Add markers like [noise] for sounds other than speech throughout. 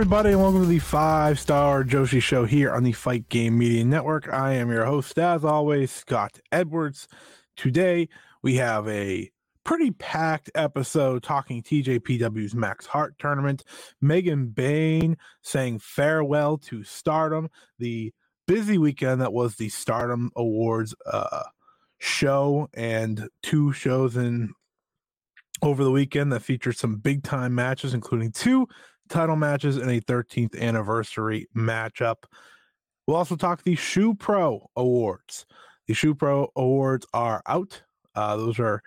Everybody, and welcome to the five star Joshi Show here on the Fight Game Media Network. I am your host, as always, Scott Edwards. Today, we have a pretty packed episode talking TJPW's Max Heart tournament. Megan Bayne saying farewell to stardom. The busy weekend that was the Stardom Awards uh, show, and two shows in over the weekend that featured some big time matches, including two title matches and a 13th anniversary matchup. We'll also talk the ShuPro Awards. The ShuPro Awards are out. Uh, those are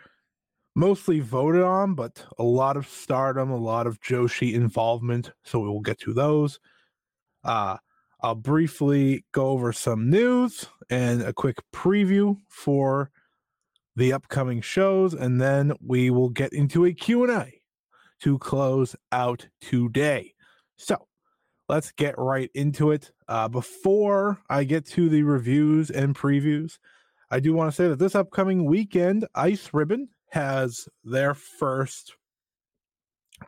mostly voted on, but a lot of stardom, a lot of Joshi involvement. So we will get to those. Uh, I'll briefly go over some news and a quick preview for the upcoming shows, and then we will get into a Q&A to close out today. So let's get right into it. Uh, before I get to the reviews and previews, I do want to say that this upcoming weekend, Ice Ribbon has their first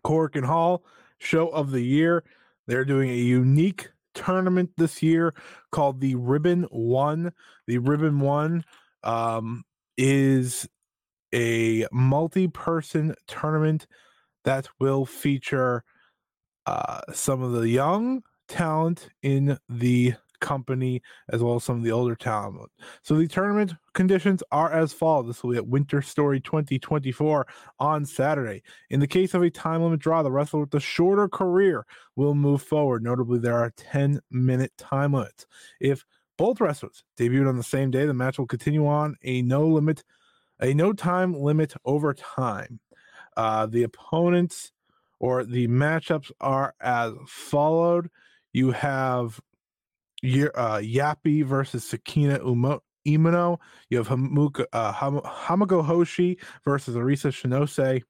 Korakuen Hall show of the year. They're doing a unique tournament this year called the Ribbon One. The Ribbon One um, is a multi person tournament that will feature uh, some of the young talent in the company as well as some of the older talent. So the tournament conditions are as follows. This will be at Winter Story 2024 on Saturday. In the case of a time limit draw, the wrestler with the shorter career will move forward. Notably, there are 10 minute time limits. If both wrestlers debuted on the same day, the match will continue on a no limit, a no time limit over time. Uh, the opponents or the matchups are as followed. You have uh, Yappy versus Sakina Umo- Imano. You have Hamuka, uh, Ham- Hamago Hoshi versus Arisa Shinose.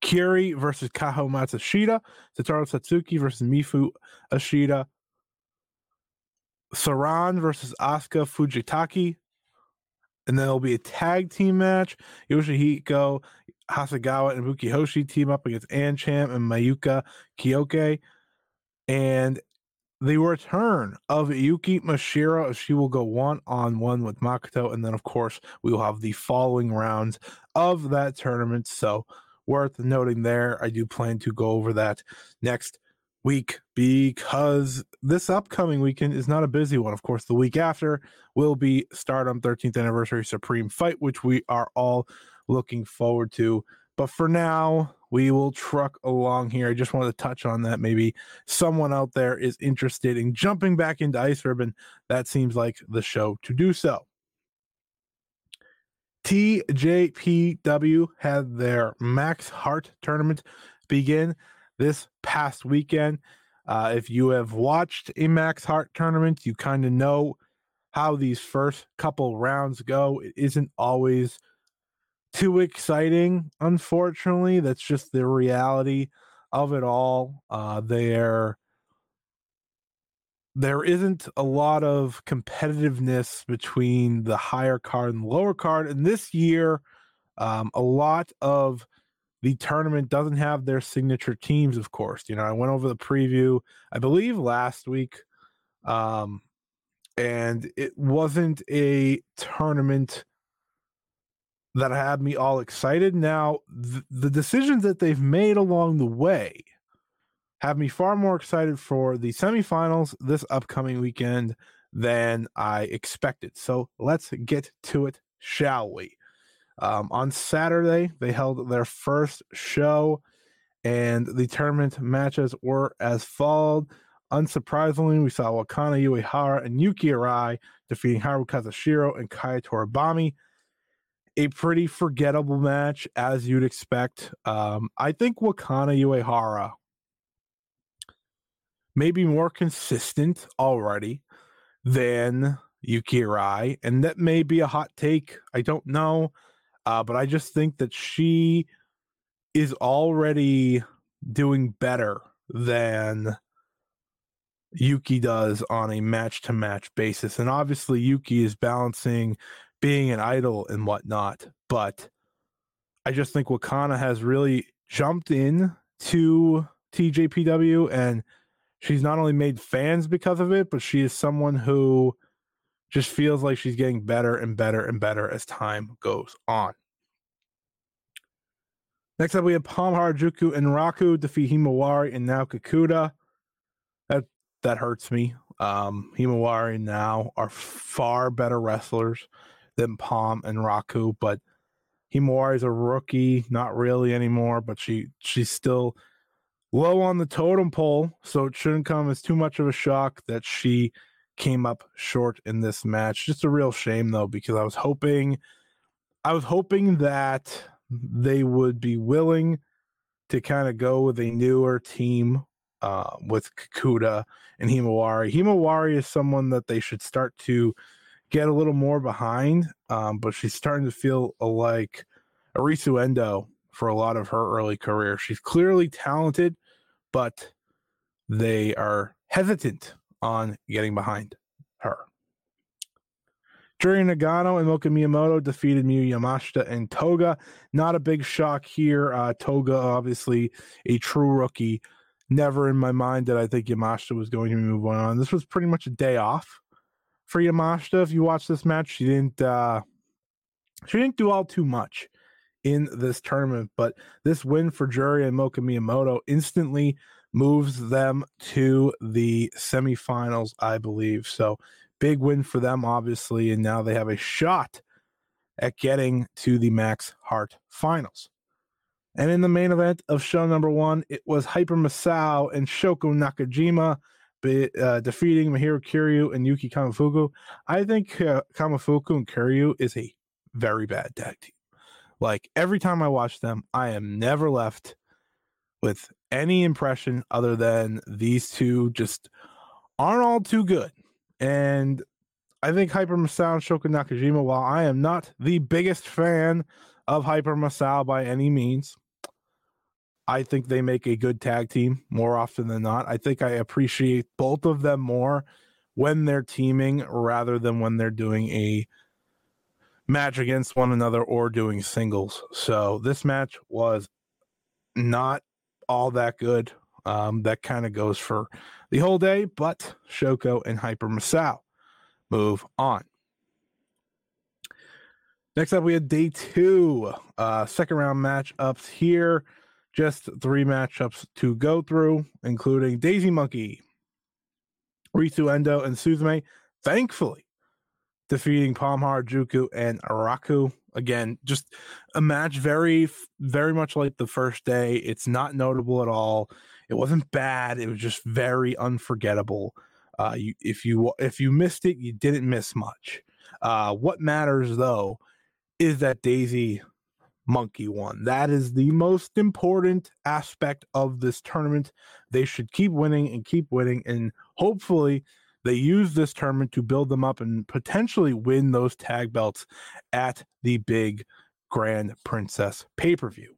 Kiri versus Kaho Matsushita. Totoro Satsuki versus Mifu Ashida. Saran versus Asuka Fujitaki. And then there'll be a tag team match. Yoshihiko Hasegawa and Ibuki Hoshi team up against Ancham and Mayuka Kyoke. And the return of Yuki Mashiro. She will go one on one with Makoto. And then, of course, we will have the following rounds of that tournament. So, worth noting there. I do plan to go over that next week because this upcoming weekend is not a busy one. Of course, the week after will be Stardom 13th Anniversary Supreme Fight, which we are all looking forward to. But for now, we will truck along here. I just wanted to touch on that. Maybe someone out there is interested in jumping back into Ice Ribbon. That seems like the show to do so. TJPW had their Max Heart tournament begin this past weekend. Uh, if you have watched a Max Heart tournament, you kind of know how these first couple rounds go. It isn't always too exciting, unfortunately. That's just the reality of it all. Uh, there, there isn't a lot of competitiveness between the higher card and lower card. And this year, um, a lot of the tournament doesn't have their signature teams, of course. You know, I went over the preview, I believe, last week. Um, and it wasn't a tournament that had me all excited. Now, th- the decisions that they've made along the way have me far more excited for the semifinals this upcoming weekend than I expected. So let's get to it, shall we? Um, on Saturday, they held their first show, and the tournament matches were as followed. unsurprisingly, we saw Wakana Uehara and Yuki Arai defeating Haru Kazashiro and Kaya Toribami. A pretty forgettable match, as you'd expect. Um, I think Wakana Uehara may be more consistent already than Yuki Arai, and that may be a hot take. I don't know, uh, but I just think that she is already doing better than Yuki does on a match to match basis. And obviously, Yuki is balancing being an idol and whatnot. But I just think Wakana has really jumped in to TJPW and she's not only made fans because of it, but she is someone who just feels like she's getting better and better and better as time goes on. Next up, we have Palm Harajuku and Raku defeat Himawari and Nao Kakuda. That that hurts me. Um, Himawari now are far better wrestlers than Palm and Raku, but Himawari is a rookie, not really anymore, but she she's still low on the totem pole, so it shouldn't come as too much of a shock that she came up short in this match. Just a real shame though, because I was hoping I was hoping that they would be willing to kind of go with a newer team uh, with Kakuda and Himawari. Himawari is someone that they should start to get a little more behind, um, but she's starting to feel like Arisu Endo for a lot of her early career. She's clearly talented, but they are hesitant on getting behind her. Juri Nagano and Moka Miyamoto defeated Miyu Yamashita and Toga. Not a big shock here. Uh, Toga, obviously, a true rookie. Never in my mind that I think Yamashita was going to move on. This was pretty much a day off for Yamashita. If you watch this match, she didn't uh, she didn't do all too much in this tournament, but this win for Juri and Moka Miyamoto instantly moves them to the semifinals, I believe. So big win for them, obviously, and now they have a shot at getting to the Max Heart finals. And in the main event of show number one, it was Hyper Misao and Shoko Nakajima be, uh, defeating Mahiro Kiryu and Yuki Kamifuku. I think uh, Kamifuku and Kiryu is a very bad tag team. Like every time I watch them, I am never left with any impression other than these two just aren't all too good. And I think Hyper Misao and Shoko Nakajima, while I am not the biggest fan of Hyper Misao by any means, I think they make a good tag team more often than not. I think I appreciate both of them more when they're teaming rather than when they're doing a match against one another or doing singles. So this match was not all that good. Um, that kind of goes for the whole day, but Shoko and Hyper Misao move on. Next up, we had day two, uh, second round matchups here. Just three matchups to go through, including Daisy Monkey, Risu Endo, and Suzume. Thankfully, defeating Palm Harajuku and Araku. Again, just a match very, very much like the first day. It's not notable at all. It wasn't bad. It was just very unforgettable. Uh, you, if you if you missed it, you didn't miss much. Uh, what matters though is that Daisy Monkey won. That is the most important aspect of this tournament. They should keep winning and keep winning, and hopefully they use this tournament to build them up and potentially win those tag belts at the big Grand Princess pay per view.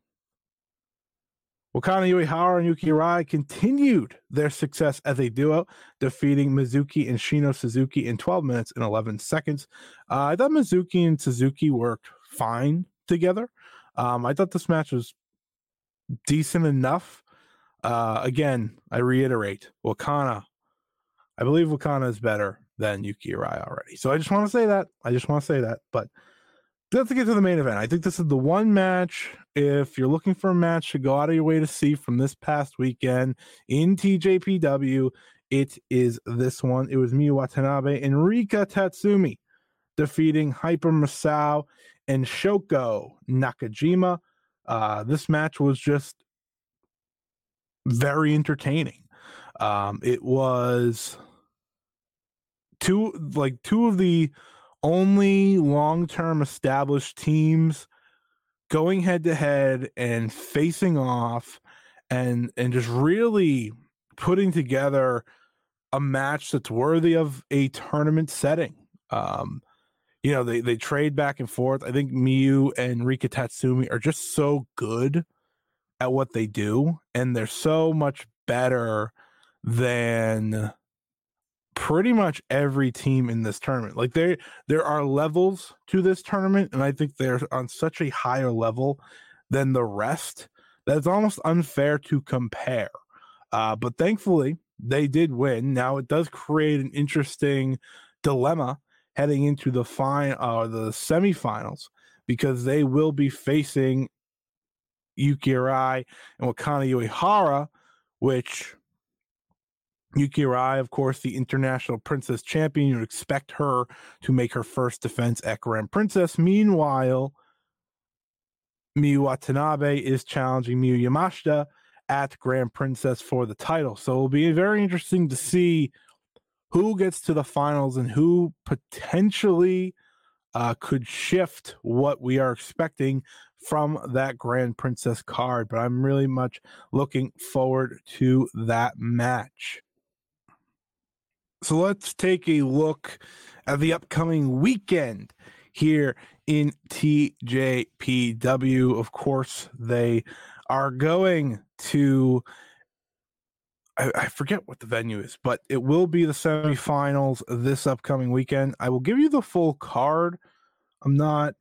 Wakana Uehara and Yuki Rai continued their success as a duo, defeating Mizuki and Shino Suzuki in 12 minutes and 11 seconds. Uh, I thought Mizuki and Suzuki worked fine together. Um, I thought this match was decent enough. Uh, again, I reiterate, Wakana I believe Wakana is better than Yuki Arai already. So I just want to say that. I just want to say that. But let's get to the main event. I think this is the one match. If you're looking for a match to go out of your way to see from this past weekend in TJPW, it is this one. It was Miyu Watanabe and Rika Tatsumi defeating Hyper Misao and Shoko Nakajima. Uh, this match was just very entertaining. Um, it was two like two of the only long-term established teams going head to head and facing off and and just really putting together a match that's worthy of a tournament setting. Um, you know, they they trade back and forth. I think Miyu and Rika Tatsumi are just so good at what they do, and they're so much better than pretty much every team in this tournament. Like there there are levels to this tournament, and I think they're on such a higher level than the rest that it's almost unfair to compare. Uh, but thankfully, they did win. Now it does create an interesting dilemma heading into the fine uh the semifinals because they will be facing Yuki Arai and Wakana Uehara, which Yuki Arai, of course, the international princess champion. You'd expect her to make her first defense at Grand Princess. Meanwhile, Miyu Watanabe is challenging Miyu Yamashita at Grand Princess for the title. So it'll be very interesting to see who gets to the finals and who potentially uh, could shift what we are expecting from that Grand Princess card. But I'm really much looking forward to that match. So let's take a look at the upcoming weekend here in TJPW. Of course, they are going to I, I, forget what the venue is, but it will be the semifinals this upcoming weekend. I will give you the full card. I'm not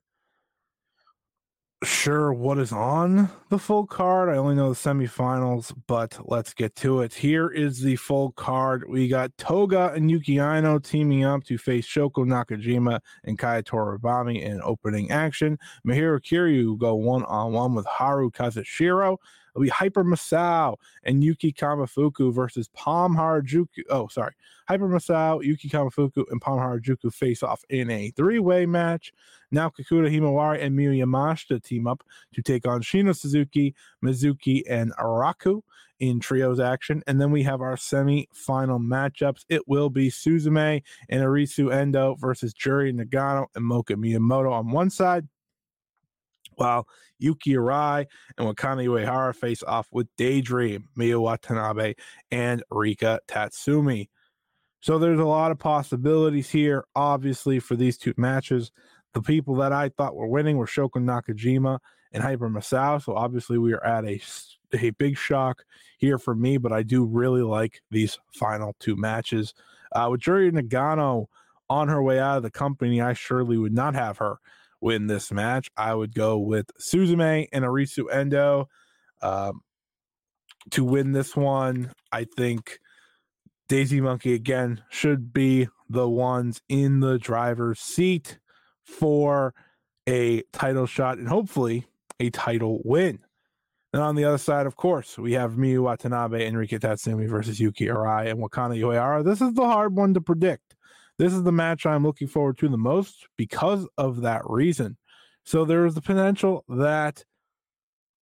sure what is on the full card. I only know the semifinals, but let's get to it. Here is the full card. We got Toga and Yuki Aino teaming up to face Shoko Nakajima and Kaya Toribami in opening action. Mahiro Kiryu go one on one with Haru Kazashiro. It'll be Hyper Misao and Yuki Kamifuku versus Palm Harajuku. Oh, sorry. Hyper Misao, Yuki Kamifuku, and Palm Harajuku face off in a three way match. Nao Kakuda Himawari and Miyu Yamashita team up to take on Shino Suzuki, Mizuki, and Araku in trios action. And then we have our semi final matchups. It will be Suzume and Arisu Endo versus Juri Nagano and Moka Miyamoto on one side while Yuki Arai and Wakana Uehara face off with Daydream, Miyu Watanabe, and Rika Tatsumi. So there's a lot of possibilities here, obviously, for these two matches. The people that I thought were winning were Shoko Nakajima and Hyper Misao. So obviously, we are at a, a big shock here for me, but I do really like these final two matches. Uh, with Juri Nagano on her way out of the company, I surely would not have her win this match. I would go with Suzume and Arisu Endo um, to win this one. I think Daisy Monkey again should be the ones in the driver's seat for a title shot and hopefully a title win. Then on the other side, of course, we have Miyu Watanabe, and Rika Tatsumi versus Yuki Arai and Wakana Uehara. This is the hard one to predict. This is the match I'm looking forward to the most because of that reason. So there is the potential that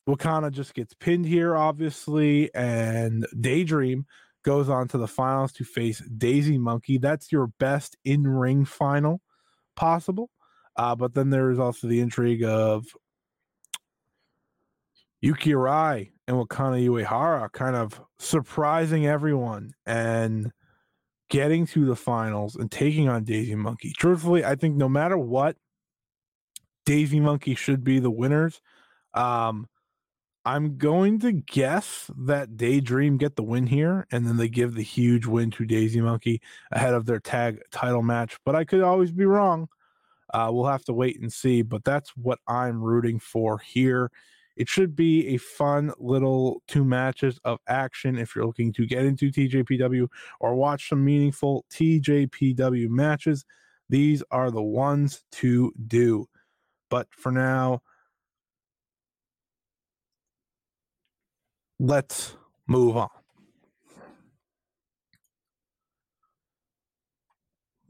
Wakana just gets pinned here, obviously, and Daydream goes on to the finals to face Daisy Monkey. That's your best in ring final possible. Uh, but then there is also the intrigue of Yuki Arai and Wakana Uehara kind of surprising everyone and getting to the finals and taking on Daisy Monkey. Truthfully, I think no matter what, Daisy Monkey should be the winners. Um, I'm going to guess that Daydream get the win here, and then they give the huge win to Daisy Monkey ahead of their tag title match. But I could always be wrong. Uh, we'll have to wait and see. But that's what I'm rooting for here. It should be a fun little two matches of action if you're looking to get into TJPW or watch some meaningful TJPW matches. These are the ones to do. But for now, let's move on.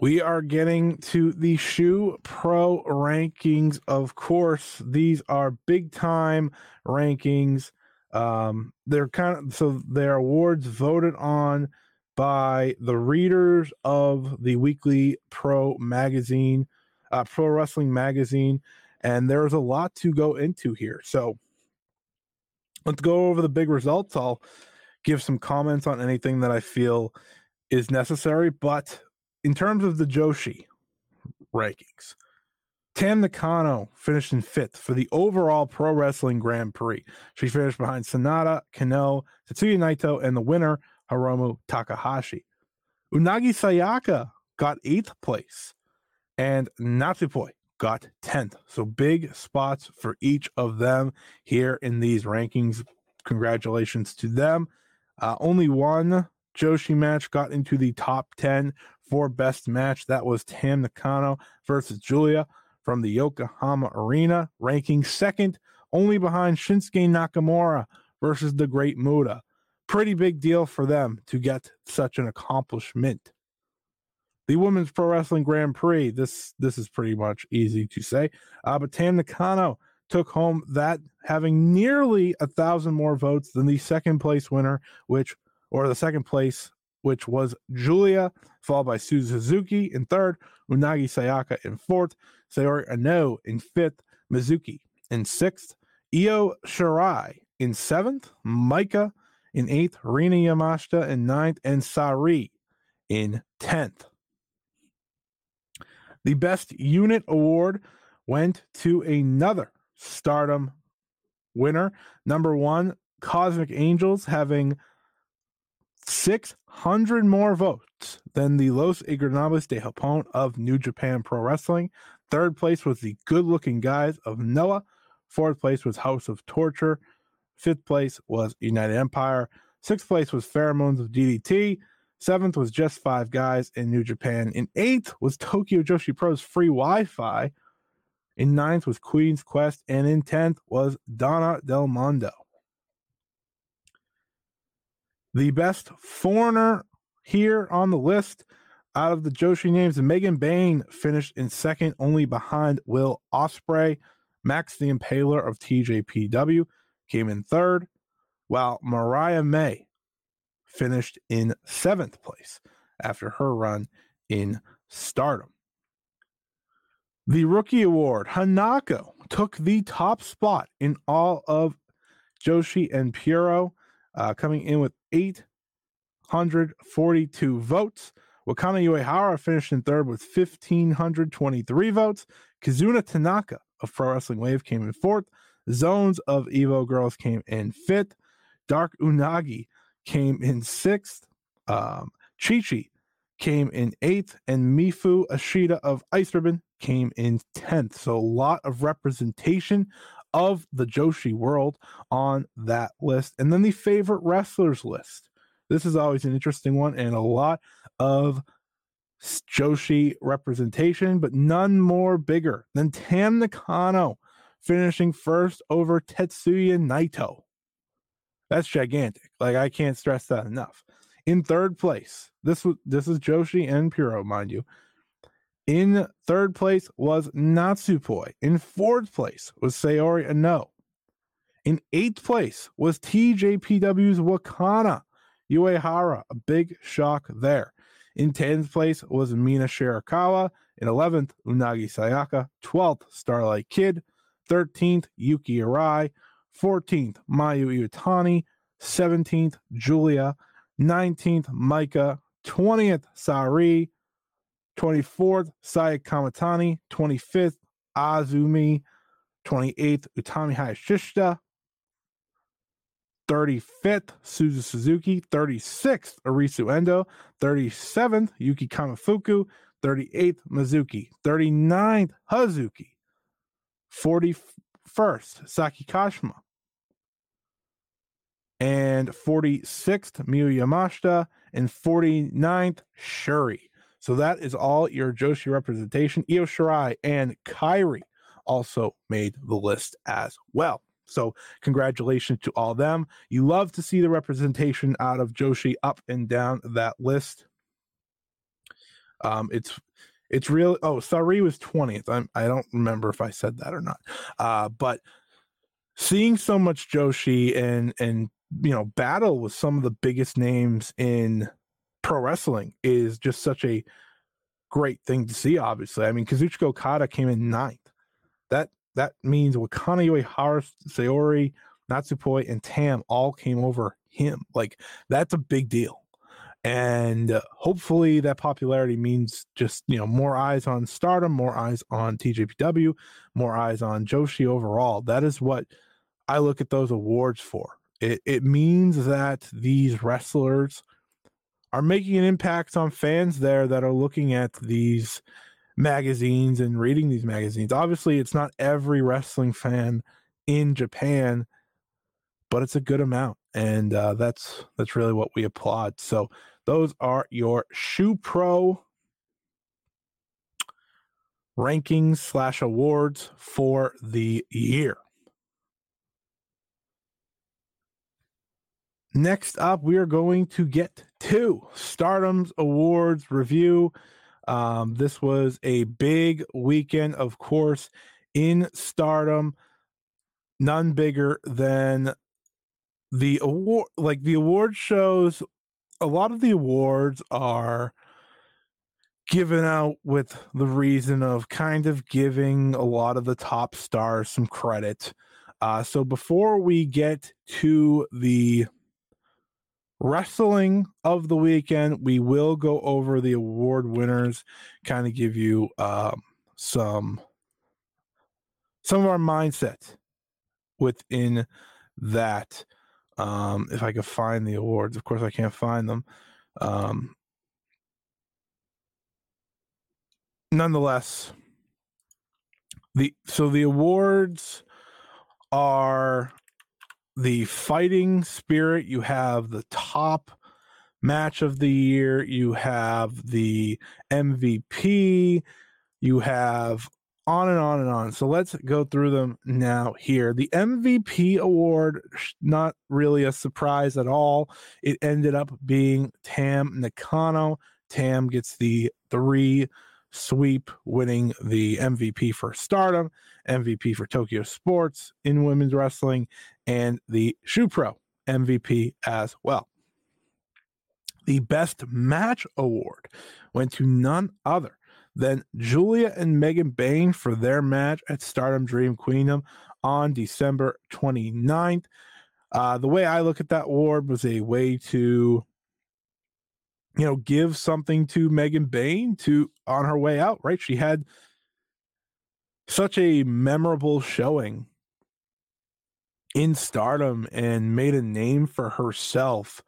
We are getting to the ShuPro rankings. Of course, these are big time rankings Um, they're kind of so their awards voted on by the readers of the weekly pro magazine, uh, pro wrestling magazine, and there's a lot to go into here. So let's go over the big results. I'll give some comments on anything that I feel is necessary, but in terms of the Joshi rankings, Tam Nakano finished in fifth for the overall Pro Wrestling Grand Prix. She finished behind Sanada, Kano, Tetsuya Naito, and the winner, Hiromu Takahashi. Unagi Sayaka got eighth place, and Natsupoi got 10th. So big spots for each of them here in these rankings. Congratulations to them. Uh, only one Joshi match got into the top 10 for best match. That was Tam Nakano versus Julia from the Yokohama Arena, ranking second, only behind Shinsuke Nakamura versus the Great Muta. Pretty big deal for them to get such an accomplishment. The Women's Pro Wrestling Grand Prix, this this is pretty much easy to say. Uh, but Tam Nakano took home that, having nearly a thousand more votes than the second place winner, which or the second place, which was Julia, followed by Suzu Suzuki in third, Unagi Sayaka in fourth, Saori Anou in fifth, Mizuki in sixth, Io Shirai in seventh, Maika in eighth, Rina Yamashita in ninth, and Sareee in tenth. The best unit award went to another stardom winner. Number one, Cosmic Angels, having 600 more votes than the Los Ingobernables de Japón of New Japan Pro Wrestling. Third place was the good looking guys of Noah. Fourth place was House of Torture. Fifth place was United Empire. Sixth place was Pheromones of DDT. Seventh was Just Five Guys in New Japan. In eighth was Tokyo Joshi Pro's Free Wi Fi. In ninth was Queen's Quest. And in tenth was Donna Del Mondo. The best foreigner here on the list out of the Joshi names, Megan Bayne finished in second, only behind Will Ospreay. Max the Impaler of TJPW came in third, while Mariah May finished in seventh place after her run in stardom. The Rookie Award, Hanako took the top spot in all of Joshi and Puro, uh, coming in with 842 votes. Wakana Uehara finished in third with 1,523 votes. Kazuna Tanaka of Pro Wrestling Wave came in fourth. Zones of Evo Girls came in fifth. Dark Unagi came in sixth. Um, Chi Chi came in eighth. And Mifu Ashida of Ice Ribbon came in 10th. So a lot of representation of the Joshi world on that list. And then the favorite wrestlers list. This is always an interesting one and a lot of Joshi representation, but none more bigger than Tam Nakano finishing first over Tetsuya Naito. That's gigantic. Like I can't stress that enough. In third place, this was this is Joshi and Puro, mind you. In third place was Natsupoi. In fourth place was Saori Anou. In eighth place was TJPW's Wakana Uehara. A big shock there. In 10th place was Mina Shirakawa. In 11th, Unagi Sayaka. 12th, Starlight Kid. 13th, Yuki Arai. 14th, Mayu Iwatani. 17th, Julia. 19th, Maika. 20th, Sareee. 24th, Saya Kamatani. 25th, Azumi. 28th, Utami Hayashishita. 35th, Suzu Suzuki. 36th, Arisu Endo. 37th, Yuki Kamifuku. 38th, Mizuki. 39th, Hazuki. 41st, Saki Kashima. And 46th, Miyu Yamashita. And 49th, Shuri. So that is all your Joshi representation. Io Shirai and Kairi also made the list as well. So congratulations to all them. You love to see the representation out of Joshi up and down that list. Um, it's it's real. Oh, Sareee was twentieth. I'm I don't remember if I said that or not. Uh, but seeing so much Joshi and and you know battle with some of the biggest names in pro wrestling is just such a great thing to see. Obviously, I mean Kazuchika Okada came in ninth. That that means Wakana Uehara, Saori, Natsupoi, and Tam all came over him. Like that's a big deal. And uh, hopefully that popularity means just, you know, more eyes on stardom, more eyes on TJPW, more eyes on Joshi overall. That is what I look at those awards for. It, it means that these wrestlers are making an impact on fans there that are looking at these magazines and reading these magazines. Obviously, it's not every wrestling fan in Japan, but it's a good amount, and uh, that's that's really what we applaud. So those are your ShuPro rankings slash awards for the year. Next up, we are going to get to Stardom's Awards review. Um, this was a big weekend, of course, in Stardom. None bigger than the award. Like the award shows, a lot of the awards are given out with the reason of kind of giving a lot of the top stars some credit. Uh, so before we get to the wrestling of the weekend. We will go over the award winners, kind of give you um, some some of our mindset within that. Um, if I could find the awards, of course I can't find them. Um, nonetheless, the so the awards are the fighting spirit, you have the top match of the year, you have the MVP, you have on and on and on. So let's go through them now here. The MVP award, not really a surprise at all. It ended up being Tam Nakano. Tam gets the three sweep, winning the MVP for Stardom, MVP for Tokyo Sports in women's wrestling, and the ShuPro MVP as well. The Best Match Award went to none other than Julia and Megan Bayne for their match at Stardom Dream Queendom on December 29th. Uh, the way I look at that award was a way to you know, give something to Megan Bayne to on her way out, right? She had such a memorable showing in stardom and made a name for herself.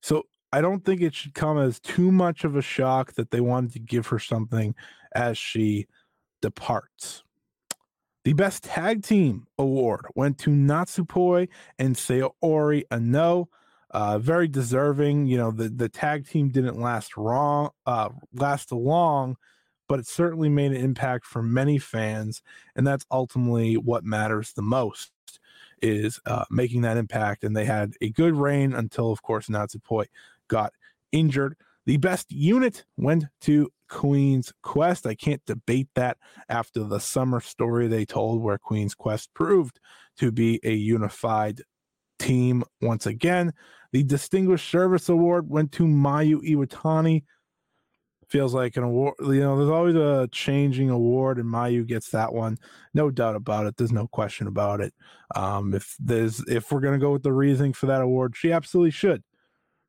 So I don't think it should come as too much of a shock that they wanted to give her something as she departs. The Best Tag Team Award went to Natsupoi and Saori Anou. Uh, very deserving. You know, the, the tag team didn't last wrong, uh, last long, but it certainly made an impact for many fans, and that's ultimately what matters the most is uh, making that impact. And they had a good reign until, of course, Natsupoi got injured. The best unit went to Queen's Quest. I can't debate that after the summer story they told, where Queen's Quest proved to be a unified team once again. The Distinguished Service Award went to Mayu Iwatani. Feels like an award, you know, there's always a changing award, and Mayu gets that one. No doubt about it. There's no question about it. Um, if there's if we're gonna go with the reasoning for that award, she absolutely should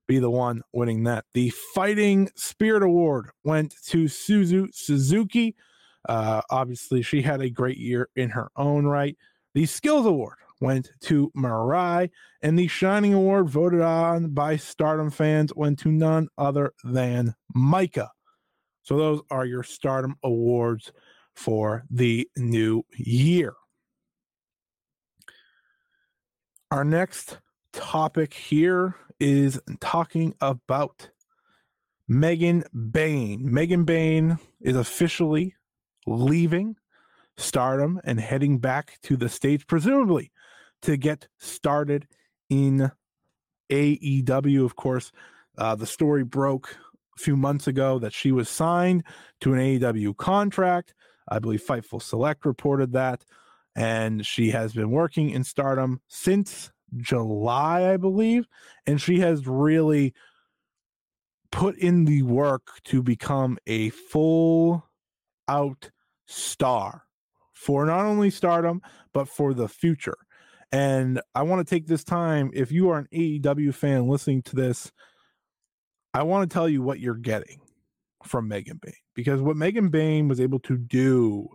be the one winning that. The Fighting Spirit Award went to Suzu Suzuki. Uh, obviously, she had a great year in her own right. The Skills Award went to Mirai, and the Shining Award, voted on by Stardom fans, went to none other than Maika. So those are your Stardom awards for the new year. Our next topic here is talking about Megan Bayne. Megan Bayne is officially leaving Stardom and heading back to the States, presumably to get started in AEW. Of course, uh, the story broke a few months ago that she was signed to an AEW contract. I believe Fightful Select reported that. and she has been working in stardom since July, I believe, and she has really put in the work to become a full out star for not only stardom but for the future. And I want to take this time if you are an AEW fan listening to this, I want to tell you what you're getting from Megan Bayne because what Megan Bayne was able to do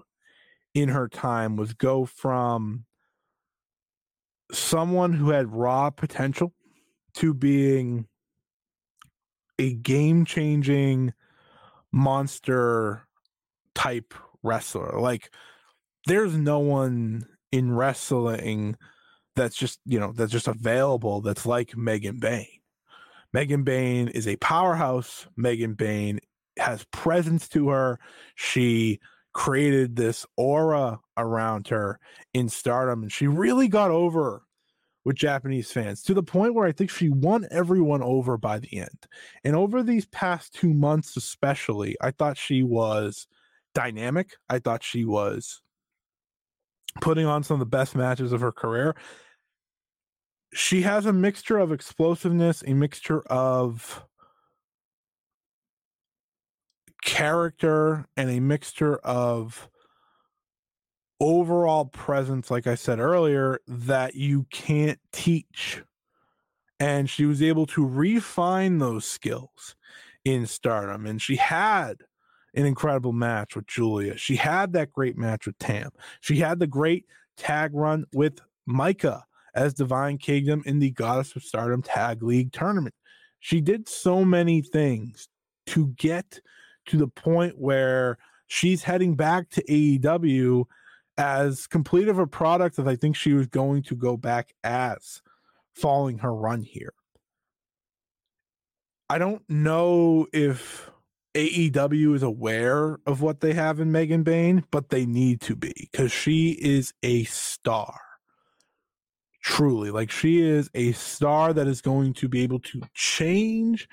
in her time was go from someone who had raw potential to being a game changing monster type wrestler. Like, there's no one in wrestling that's just, you know, that's just available that's like Megan Bayne. Megan Bayne is a powerhouse. Megan Bayne has presence to her. She created this aura around her in stardom and she really got over with Japanese fans to the point where I think she won everyone over by the end. And over these past two months, especially, I thought she was dynamic. I thought she was putting on some of the best matches of her career. She has a mixture of explosiveness, a mixture of character and a mixture of overall presence, like I said earlier, that you can't teach. And she was able to refine those skills in stardom. And she had an incredible match with Julia. She had that great match with Tam. She had the great tag run with Maika as Divine Kingdom in the Goddess of Stardom Tag League tournament. She did so many things to get to the point where she's heading back to AEW as complete of a product as I think she was going to go back as following her run here. I don't know if AEW is aware of what they have in Megan Bayne, but they need to be because she is a star. Truly, like she is a star that is going to be able to change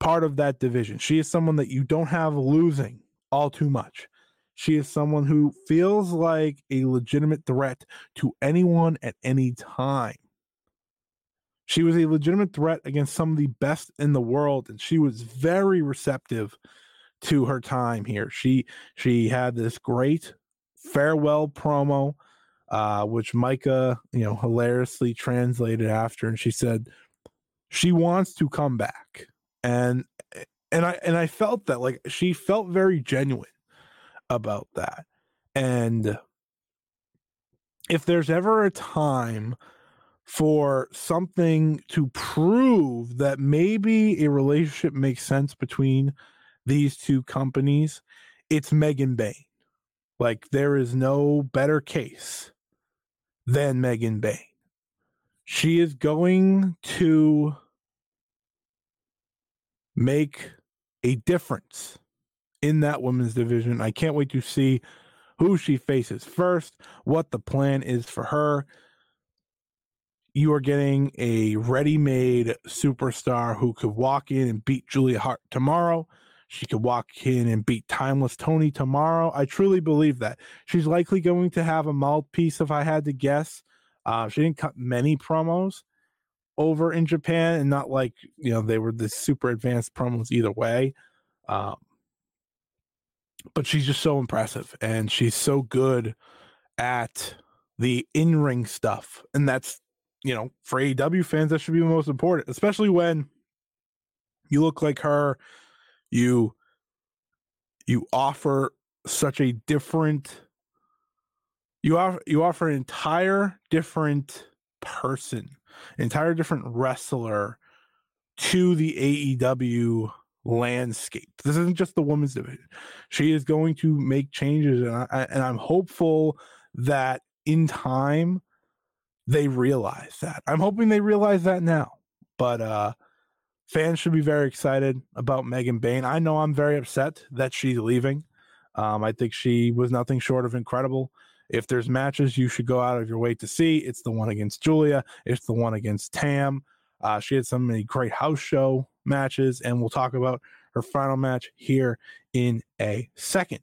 part of that division. She is someone that you don't have losing all too much. She is someone who feels like a legitimate threat to anyone at any time. She was a legitimate threat against some of the best in the world, and she was very receptive to her time here. She she had this great farewell promo, uh, which Maika, you know, hilariously translated after, and she said she wants to come back and and I and I felt that like she felt very genuine about that. And if there's ever a time for something to prove that maybe a relationship makes sense between these two companies, it's Megan Bayne. Like there is no better case than Megan Bayne. She is going to make a difference in that women's division. I can't wait to see who she faces first, what the plan is for her. You are getting a ready made superstar who could walk in and beat Julia Hart tomorrow. She could walk in and beat Timeless Toni tomorrow. I truly believe that. She's likely going to have a mouthpiece, if I had to guess. Uh, she didn't cut many promos, over in Japan and not like you know they were the super advanced promos either way. Um, but she's just so impressive and she's so good at the in ring stuff, and that's you know for AEW fans that should be the most important, especially when you look like her, you you offer such a different you offer you offer an entire different person entire different wrestler to the AEW landscape. This isn't just the women's division. She is going to make changes, and, I, and I'm hopeful that in time they realize that. I'm hoping they realize that now. But uh fans should be very excited about Megan Bayne. I know I'm very upset that she's leaving. Um, I think she was nothing short of incredible. If there's matches you should go out of your way to see, it's the one against Julia, it's the one against Tam. Uh, she had so many great house show matches, and we'll talk about her final match here in a second.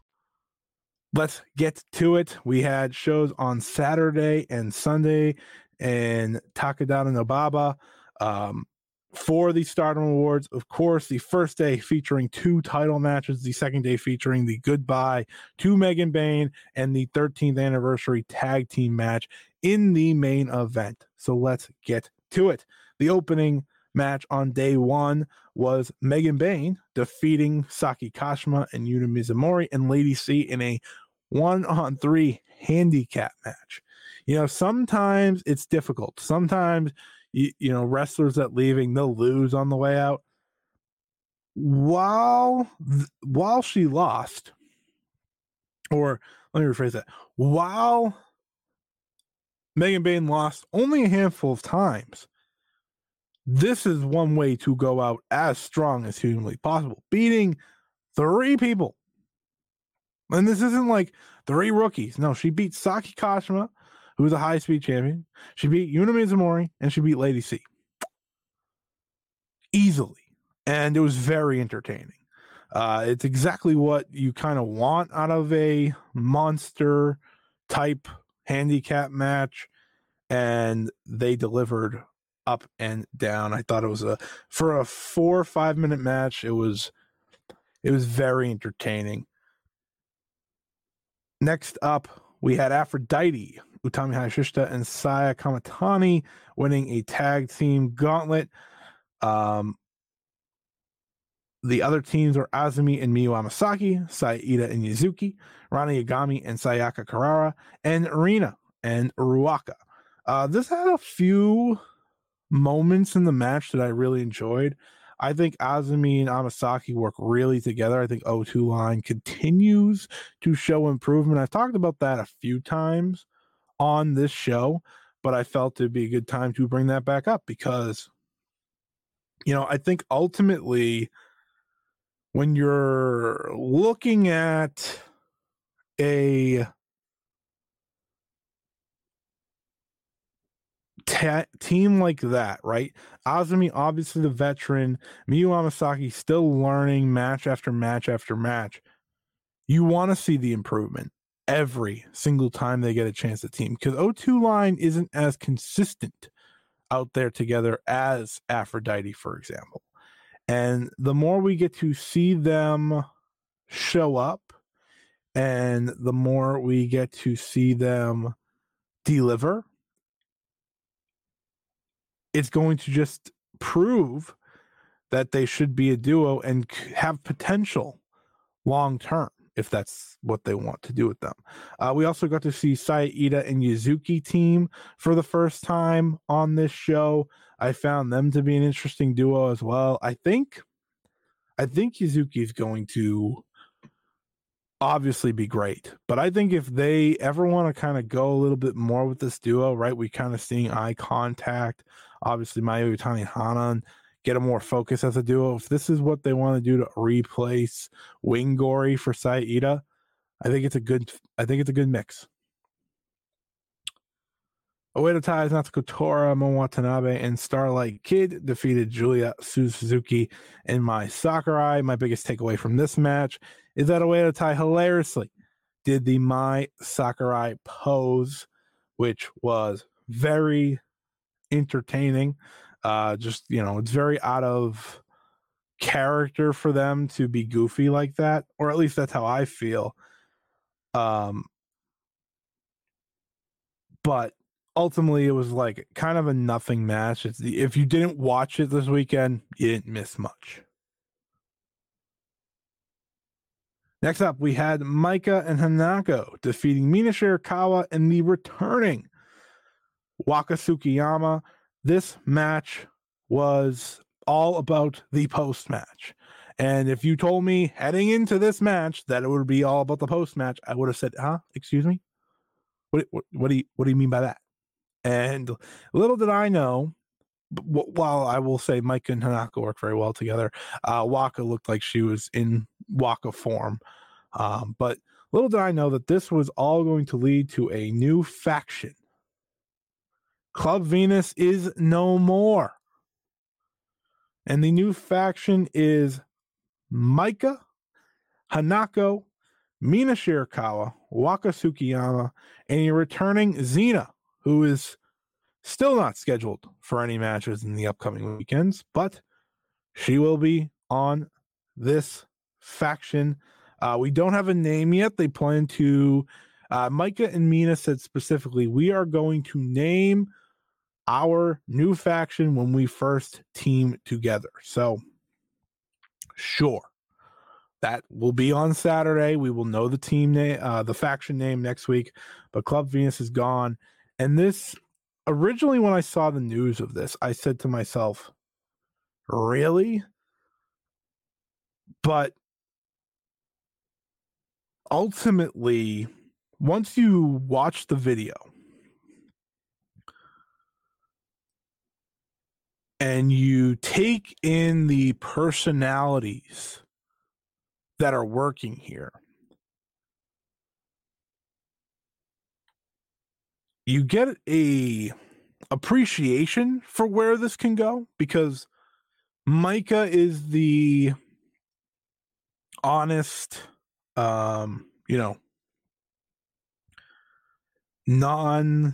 Let's get to it. We had shows on Saturday and Sunday in Takadanobaba um, for the Stardom Awards. Of course, the first day featuring two title matches, the second day featuring the goodbye to Megan Bayne and the 13th anniversary tag team match in the main event. So let's get to it. The opening match on day one was Megan Bayne defeating Saki Kashima and Yuna Mizumori and Lady C in a one on three handicap match. You know, sometimes it's difficult. Sometimes you, you know wrestlers that leaving they'll lose on the way out. While while she lost, or let me rephrase that. While Megan Bayne lost only a handful of times, this is one way to go out as strong as humanly possible, beating three people and this isn't like three rookies. No, she beat Saki Kashima, who was a high speed champion. She beat Yuna Mizumori and she beat Lady C easily. And it was very entertaining. Uh, it's exactly what you kind of want out of a monster type handicap match. And they delivered up and down. I thought it was a for a four or five minute match, it was it was very entertaining. Next up, we had Aphrodite, Utami Hayashishita, and Saya Kamitani winning a tag team gauntlet. Um, the other teams were Azumi and Miyu Amasaki, Saida and Yuzuki, Rana Yagami and Sayaka Kurara, and Rina and Ruaka. Uh, this had a few moments in the match that I really enjoyed. I think Azumi and Amasaki work really together. I think O2 line continues to show improvement. I've talked about that a few times on this show, but I felt it'd be a good time to bring that back up because, you know, I think ultimately when you're looking at a team like that, right? Azumi, obviously the veteran, Miyu Amasaki still learning match after match after match. You want to see the improvement every single time they get a chance to team because O2 line isn't as consistent out there together as Aphrodite, for example. And the more we get to see them show up and the more we get to see them deliver, it's going to just prove that they should be a duo and have potential long term. if that's what they want to do with them. Uh, we also got to see Saida and Yuzuki team for the first time on this show. I found them to be an interesting duo as well. I think, I think Yuzuki is going to obviously be great, but I think if they ever want to kind of go a little bit more with this duo, right? We kind of seeing eye contact. Obviously, Mayu Iwatani Hanan get a more focus as a duo. If this is what they want to do to replace Wing Gori for Saida, I think it's a good. I think it's a good mix. Oedo Tai's Natsuko Tora, Mo Watanabe, and Starlight Kid defeated Julia Suzuki and Mai Sakurai. My biggest takeaway from this match is that Oedo Tai hilariously did the Mai Sakurai pose, which was very entertaining. Uh, just you know, it's very out of character for them to be goofy like that, or at least that's how I feel. Um, but ultimately, it was like kind of a nothing match. It's the, if you didn't watch it this weekend, you didn't miss much. Next up, we had Maika and Hanako defeating Mina Shirakawa and the returning Waka Tsukiyama this match was all about the post match. And if you told me heading into this match that it would be all about the post match, I would have said, "Huh? Excuse me? What, what, what do you what do you mean by that?" And little did I know, while I will say Maika and Hanako work very well together, uh, Waka looked like she was in Waka form. Um, but little did I know that this was all going to lead to a new faction Club Venus is no more. And the new faction is Maika, Hanako, Mina Shirakawa, Waka Tsukiyama, and a returning Xena, who is still not scheduled for any matches in the upcoming weekends, but she will be on this faction. Uh, we don't have a name yet. They plan to, uh, Maika and Mina said specifically, we are going to name our new faction when we first team together. So, sure, that will be on Saturday. We will know the team name, uh, the faction name next week. But Club Venus is gone, and this originally when I saw the news of this, I said to myself, "Really?" But ultimately, once you watch the video and you take in the personalities that are working here, you get a appreciation for where this can go because Maika is the honest, um, you know, non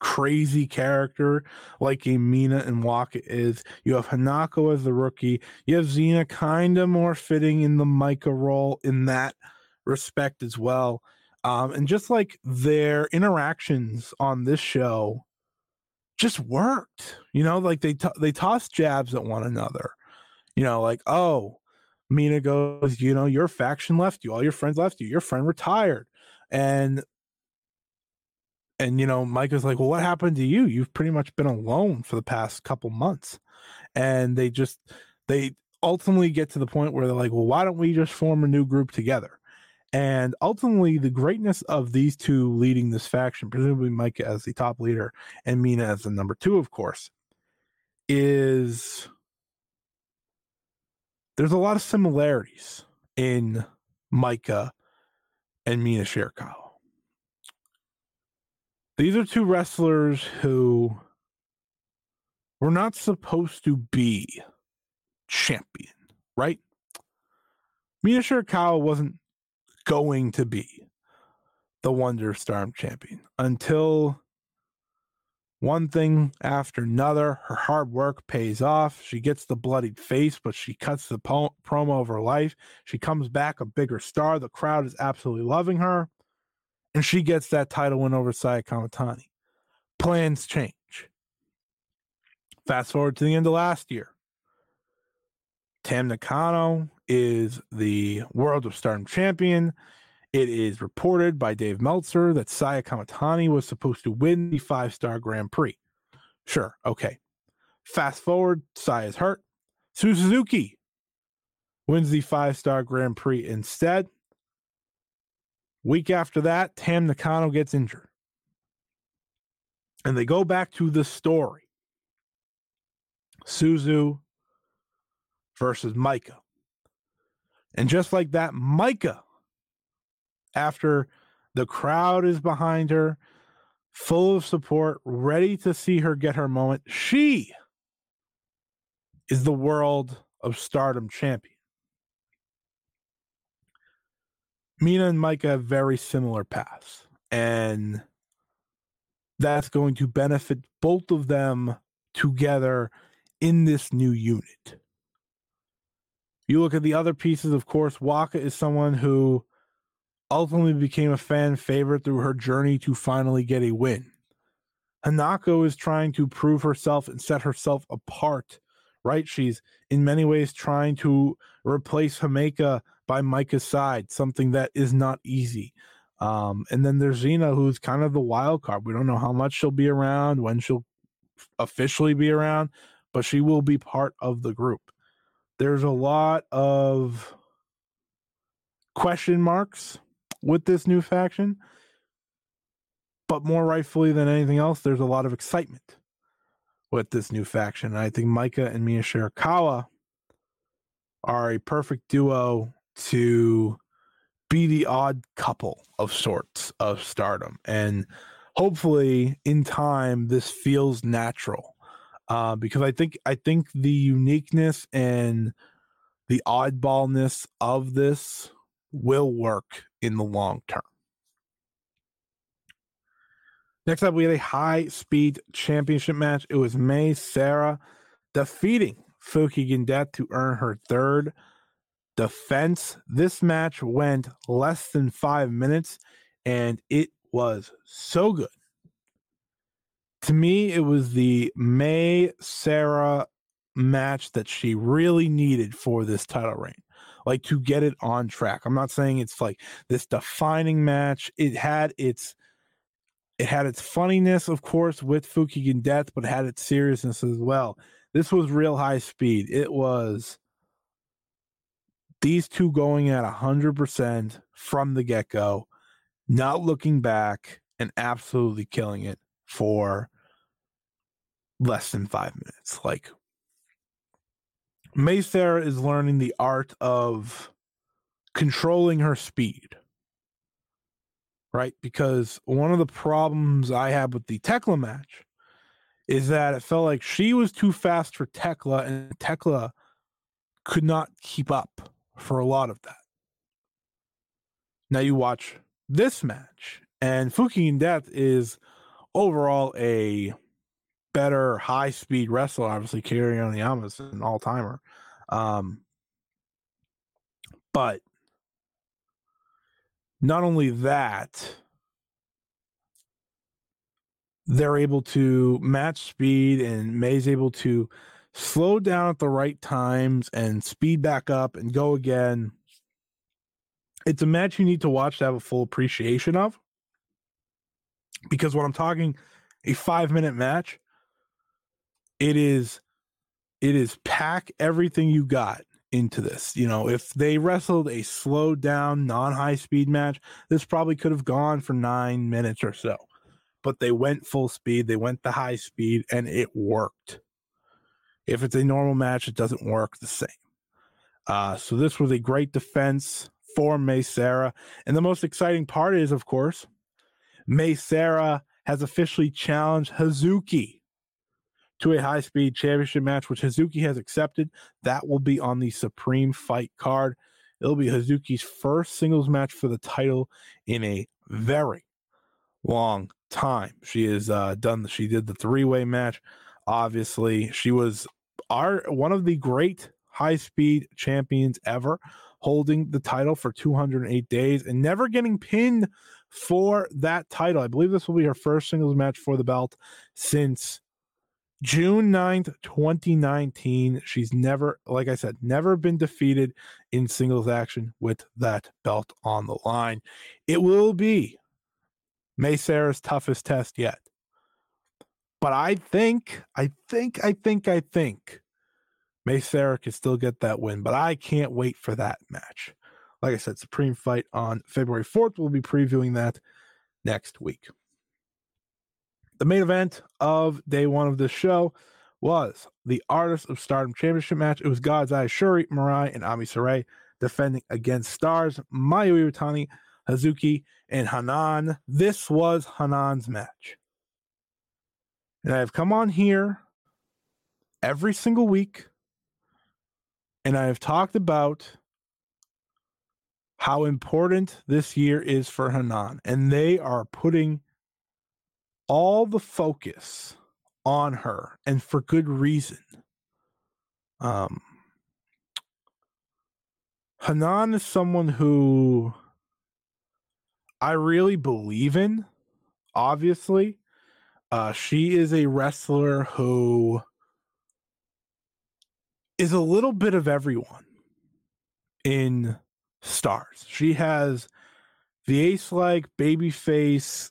crazy character like a Mina and Waka is. You have Hanako as the rookie. You have Xena kind of more fitting in the Maika role in that respect as well. Um, and just like their interactions on this show just worked, you know, like they t- they toss jabs at one another, you know, like oh, Mina goes, you know, your faction left you, all your friends left you, your friend retired, and and you know Maika is like well what happened to you? You've pretty much been alone for the past couple months. And they just they ultimately get to the point where they're like well why don't we just form a new group together? And ultimately the greatness of these two leading this faction presumably Maika as the top leader and mina as the number two of course is there's a lot of similarities in Maika and Mina Shirakawa these are two wrestlers who were not supposed to be champion, right? Mina Shirakawa wasn't going to be the Wonder Storm champion until one thing after another. Her hard work pays off. She gets the bloodied face, but she cuts the po- promo of her life. She comes back a bigger star. The crowd is absolutely loving her and she gets that title win over Saya Kamitani. Plans change. Fast forward to the end of last year. Tam Nakano is the World of Stardom champion. It is reported by Dave Meltzer that Saya Kamitani was supposed to win the five star Grand Prix. Sure, okay. Fast forward, Saya's hurt. Suzuki wins the five star Grand Prix instead. Week after that, Tam Nakano gets injured. And they go back to the story Suzu versus Maika. And just like that, Maika, after the crowd is behind her, full of support, ready to see her get her moment, she is the world of stardom champion. Mina and Maika have very similar paths, and that's going to benefit both of them together in this new unit. You look at the other pieces, of course, Waka is someone who ultimately became a fan favorite through her journey to finally get a win. Hanako is trying to prove herself and set herself apart, right? She's in many ways trying to replace Himeka by Maika's side, something that is not easy. Um, and then there's Xena, who's kind of the wild card. We don't know how much she'll be around, when she'll officially be around, but she will be part of the group. There's a lot of question marks with this new faction, but more rightfully than anything else, there's a lot of excitement with this new faction. I think Maika and Mina Shirakawa are a perfect duo to be the odd couple of sorts of stardom. And hopefully in time this feels natural. Uh, because I think I think the uniqueness and the oddballness of this will work in the long term. Next up, we had a high speed championship match. It was Mei Seira defeating Fukigen Death to earn her third defense. This match went less than five minutes and it was so good. To me, it was the Mei Seira match that she really needed for this title reign, like to get it on track. I'm not saying it's like this defining match. It had its it had its funniness, of course, with Fukigen Death, but had its seriousness as well. This was real high speed. It was these two going at 100% from the get go, not looking back, and absolutely killing it for less than five minutes. Like, Mayfair is learning the art of controlling her speed, right? Because one of the problems I had with the Tekla match is that it felt like she was too fast for Tekla, and Tekla could not keep up for a lot of that. Now you watch this match, and Fukigen Death is overall a better high speed wrestler, obviously carrying on the Yamas an all timer. Um, but not only that, they're able to match speed, and Mei's able to slow down at the right times and speed back up and go again. It's a match you need to watch to have a full appreciation of. Because when I'm talking a five minute match, it is it is pack everything you got into this. You know, if they wrestled a slow down, non high speed match, this probably could have gone for nine minutes or so. But they went full speed, they went the high speed, and it worked. If it's a normal match, it doesn't work the same. Uh, so this was a great defense for Mei Seira. And the most exciting part is, of course, Mei Seira has officially challenged Hazuki to a high speed championship match, which Hazuki has accepted. That will be on the Supreme Fight card. It'll be Hazuki's first singles match for the title in a very long time. She has uh, done. She did the three way match. Obviously, she was our one of the great high speed champions ever, holding the title for 208 days and never getting pinned for that title. I believe this will be her first singles match for the belt since June 9th, 2019. She's never, like I said, never been defeated in singles action with that belt on the line. It will be Mei Seira's toughest test yet. But I think, I think, I think, I think Mei Seira can still get that win. But I can't wait for that match. Like I said, Supreme Fight on February 4th. We'll be previewing that next week. The main event of day one of this show was the Artist of Stardom Championship match. It was God's Eye Shuri, Mirai, and Ami Sourei defending against stars Mayu Iwatani, Hazuki, and Hanan. This was Hanan's match. And I've come on here every single week and I have talked about how important this year is for Hanan. And they are putting all the focus on her and for good reason. Um, Hanan is someone who I really believe in, obviously. Uh, she is a wrestler who is a little bit of everyone in stars. She has the ace like baby face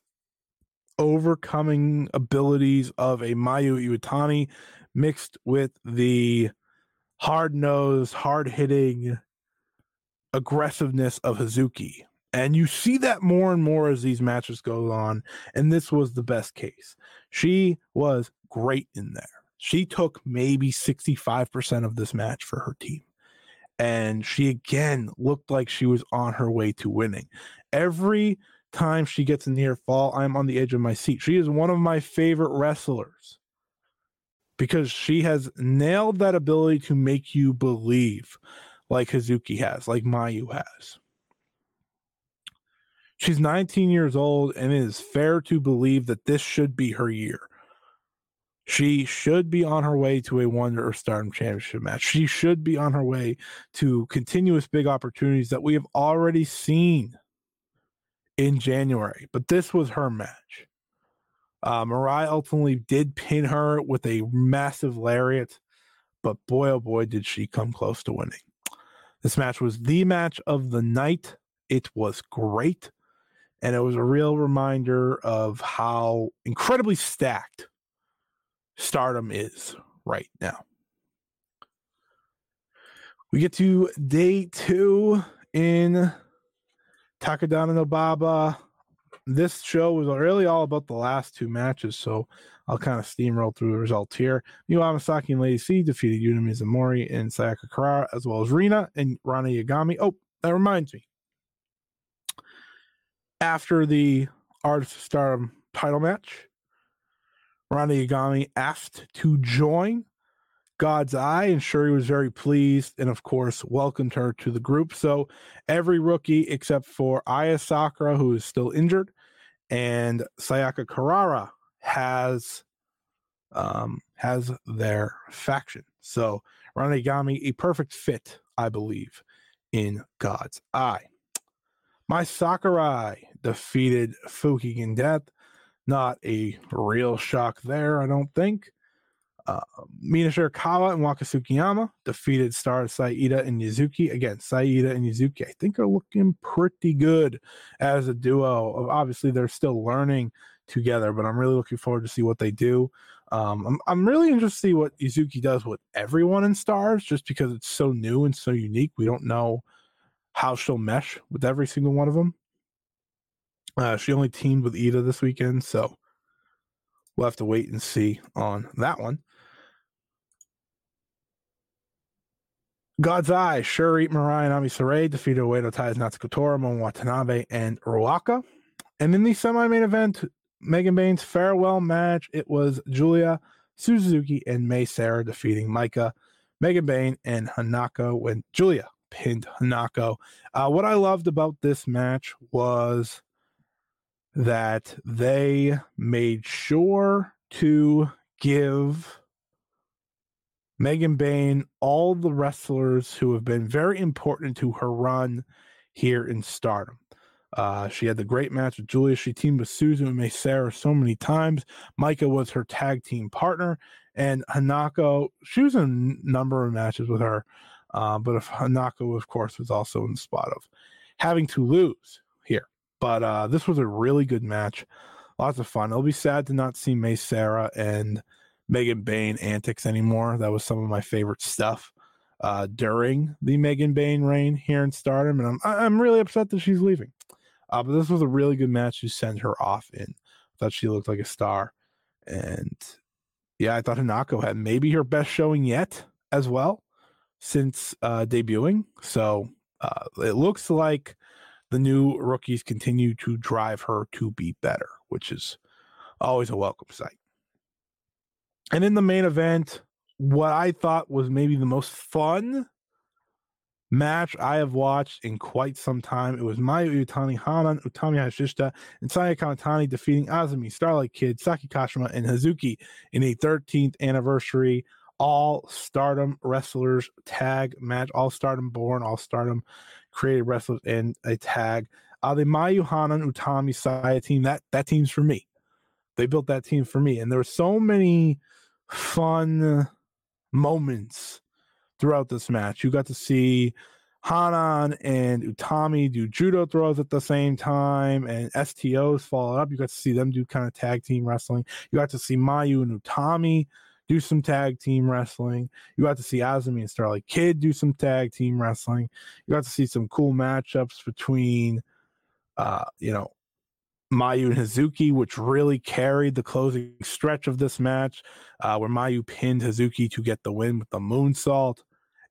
overcoming abilities of a Mayu Iwatani mixed with the hard nosed, hard hitting aggressiveness of Hazuki. And you see that more and more as these matches go on. And this was the best case. She was great in there. She took maybe 65% of this match for her team. And she again looked like she was on her way to winning. Every time she gets a near fall, I'm on the edge of my seat. She is one of my favorite wrestlers because she has nailed that ability to make you believe like Hazuki has, like Mayu has. She's 19 years old, and it is fair to believe that this should be her year. She should be on her way to a Wonder or Stardom Championship match. She should be on her way to continuous big opportunities that we have already seen in January, but this was her match. Uh, Mirai ultimately did pin her with a massive lariat, but boy, oh boy, did she come close to winning. This match was the match of the night. It was great, and it was a real reminder of how incredibly stacked stardom is right now. We get to day two in Takadanobaba. This show was really all about the last two matches, so I'll kind of steamroll through the results here. Miyu Amasaki and Lady C defeated Yuna Mizumori and Sayaka Kurara, as well as Rina and Rana Yagami. Oh, that reminds me. After the Artist of Stardom title match, Rana Yagami asked to join God's Eye, and Shuri was very pleased and, of course, welcomed her to the group. So every rookie except for Aya Sakura, who is still injured, and Sayaka Kurara has um, has their faction. So Rana Yagami, a perfect fit, I believe, in God's Eye. Mai Sakurai defeated Fukigen Death. Not a real shock there, I don't think. Uh, Mina Shirakawa and Waka Tsukiyama defeated stars Saida and Yuzuki. Again, Saida and Yuzuki, I think, are looking pretty good as a duo. Obviously, they're still learning together, but I'm really looking forward to see what they do. Um, I'm, I'm really interested to see what Yuzuki does with everyone in stars, just because it's so new and so unique. We don't know how she'll mesh with every single one of them. Uh, she only teamed with Iida this weekend, so we'll have to wait and see on that one. God's Eye, Shuri, Mirai, and Ami Sourei defeated Oedo Tai's Natsuko Tora, Watanabe, and Ruaka. And in the semi-main event, Megan Bayne's farewell match, it was Julia Suzuki and Mei Seira defeating Maika, Megan Bayne, and Hanako when Julia pinned Hanako. Uh, what I loved about this match was that they made sure to give Megan Bayne all the wrestlers who have been very important to her run here in Stardom. Uh, she had the great match with Julia. She teamed with Susan and Mei Seira so many times. Maika was her tag team partner, And Hanako, she was in a number of matches with her, uh, but if Hanako, of course, was also in the spot of having to lose. But uh, this was a really good match. Lots of fun. It'll be sad to not see Mei Seira and Megan Bayne antics anymore. That was some of my favorite stuff uh, during the Megan Bayne reign here in Stardom, and I'm I'm really upset that she's leaving. Uh, but this was a really good match to send her off in. Thought she looked like a star, and yeah, I thought Hanako had maybe her best showing yet as well since uh, debuting. So uh, it looks like the new rookies continue to drive her to be better, which is always a welcome sight. And in the main event, what I thought was maybe the most fun match I have watched in quite some time. It was Mayu Iwatani, Hanan, Utami Hayashishita, and Saya Kamitani defeating Azumi, Starlight Kid, Saki Kashima, and Hazuki in a 13th anniversary all stardom wrestlers tag match, all stardom born, all stardom created wrestlers in a tag. Uh, the Mayu Hanan Utami Saya team, that that team's for me. They built that team for me. And there were so many fun moments throughout this match. You got to see Hanan and Utami do judo throws at the same time, and STOs follow up. You got to see them do kind of tag team wrestling. You got to see Mayu and Utami do some tag team wrestling. You got to see Azumi and Starlight Kid do some tag team wrestling. You got to see some cool matchups between, uh, you know, Mayu and Hazuki, which really carried the closing stretch of this match, uh, where Mayu pinned Hazuki to get the win with the moonsault.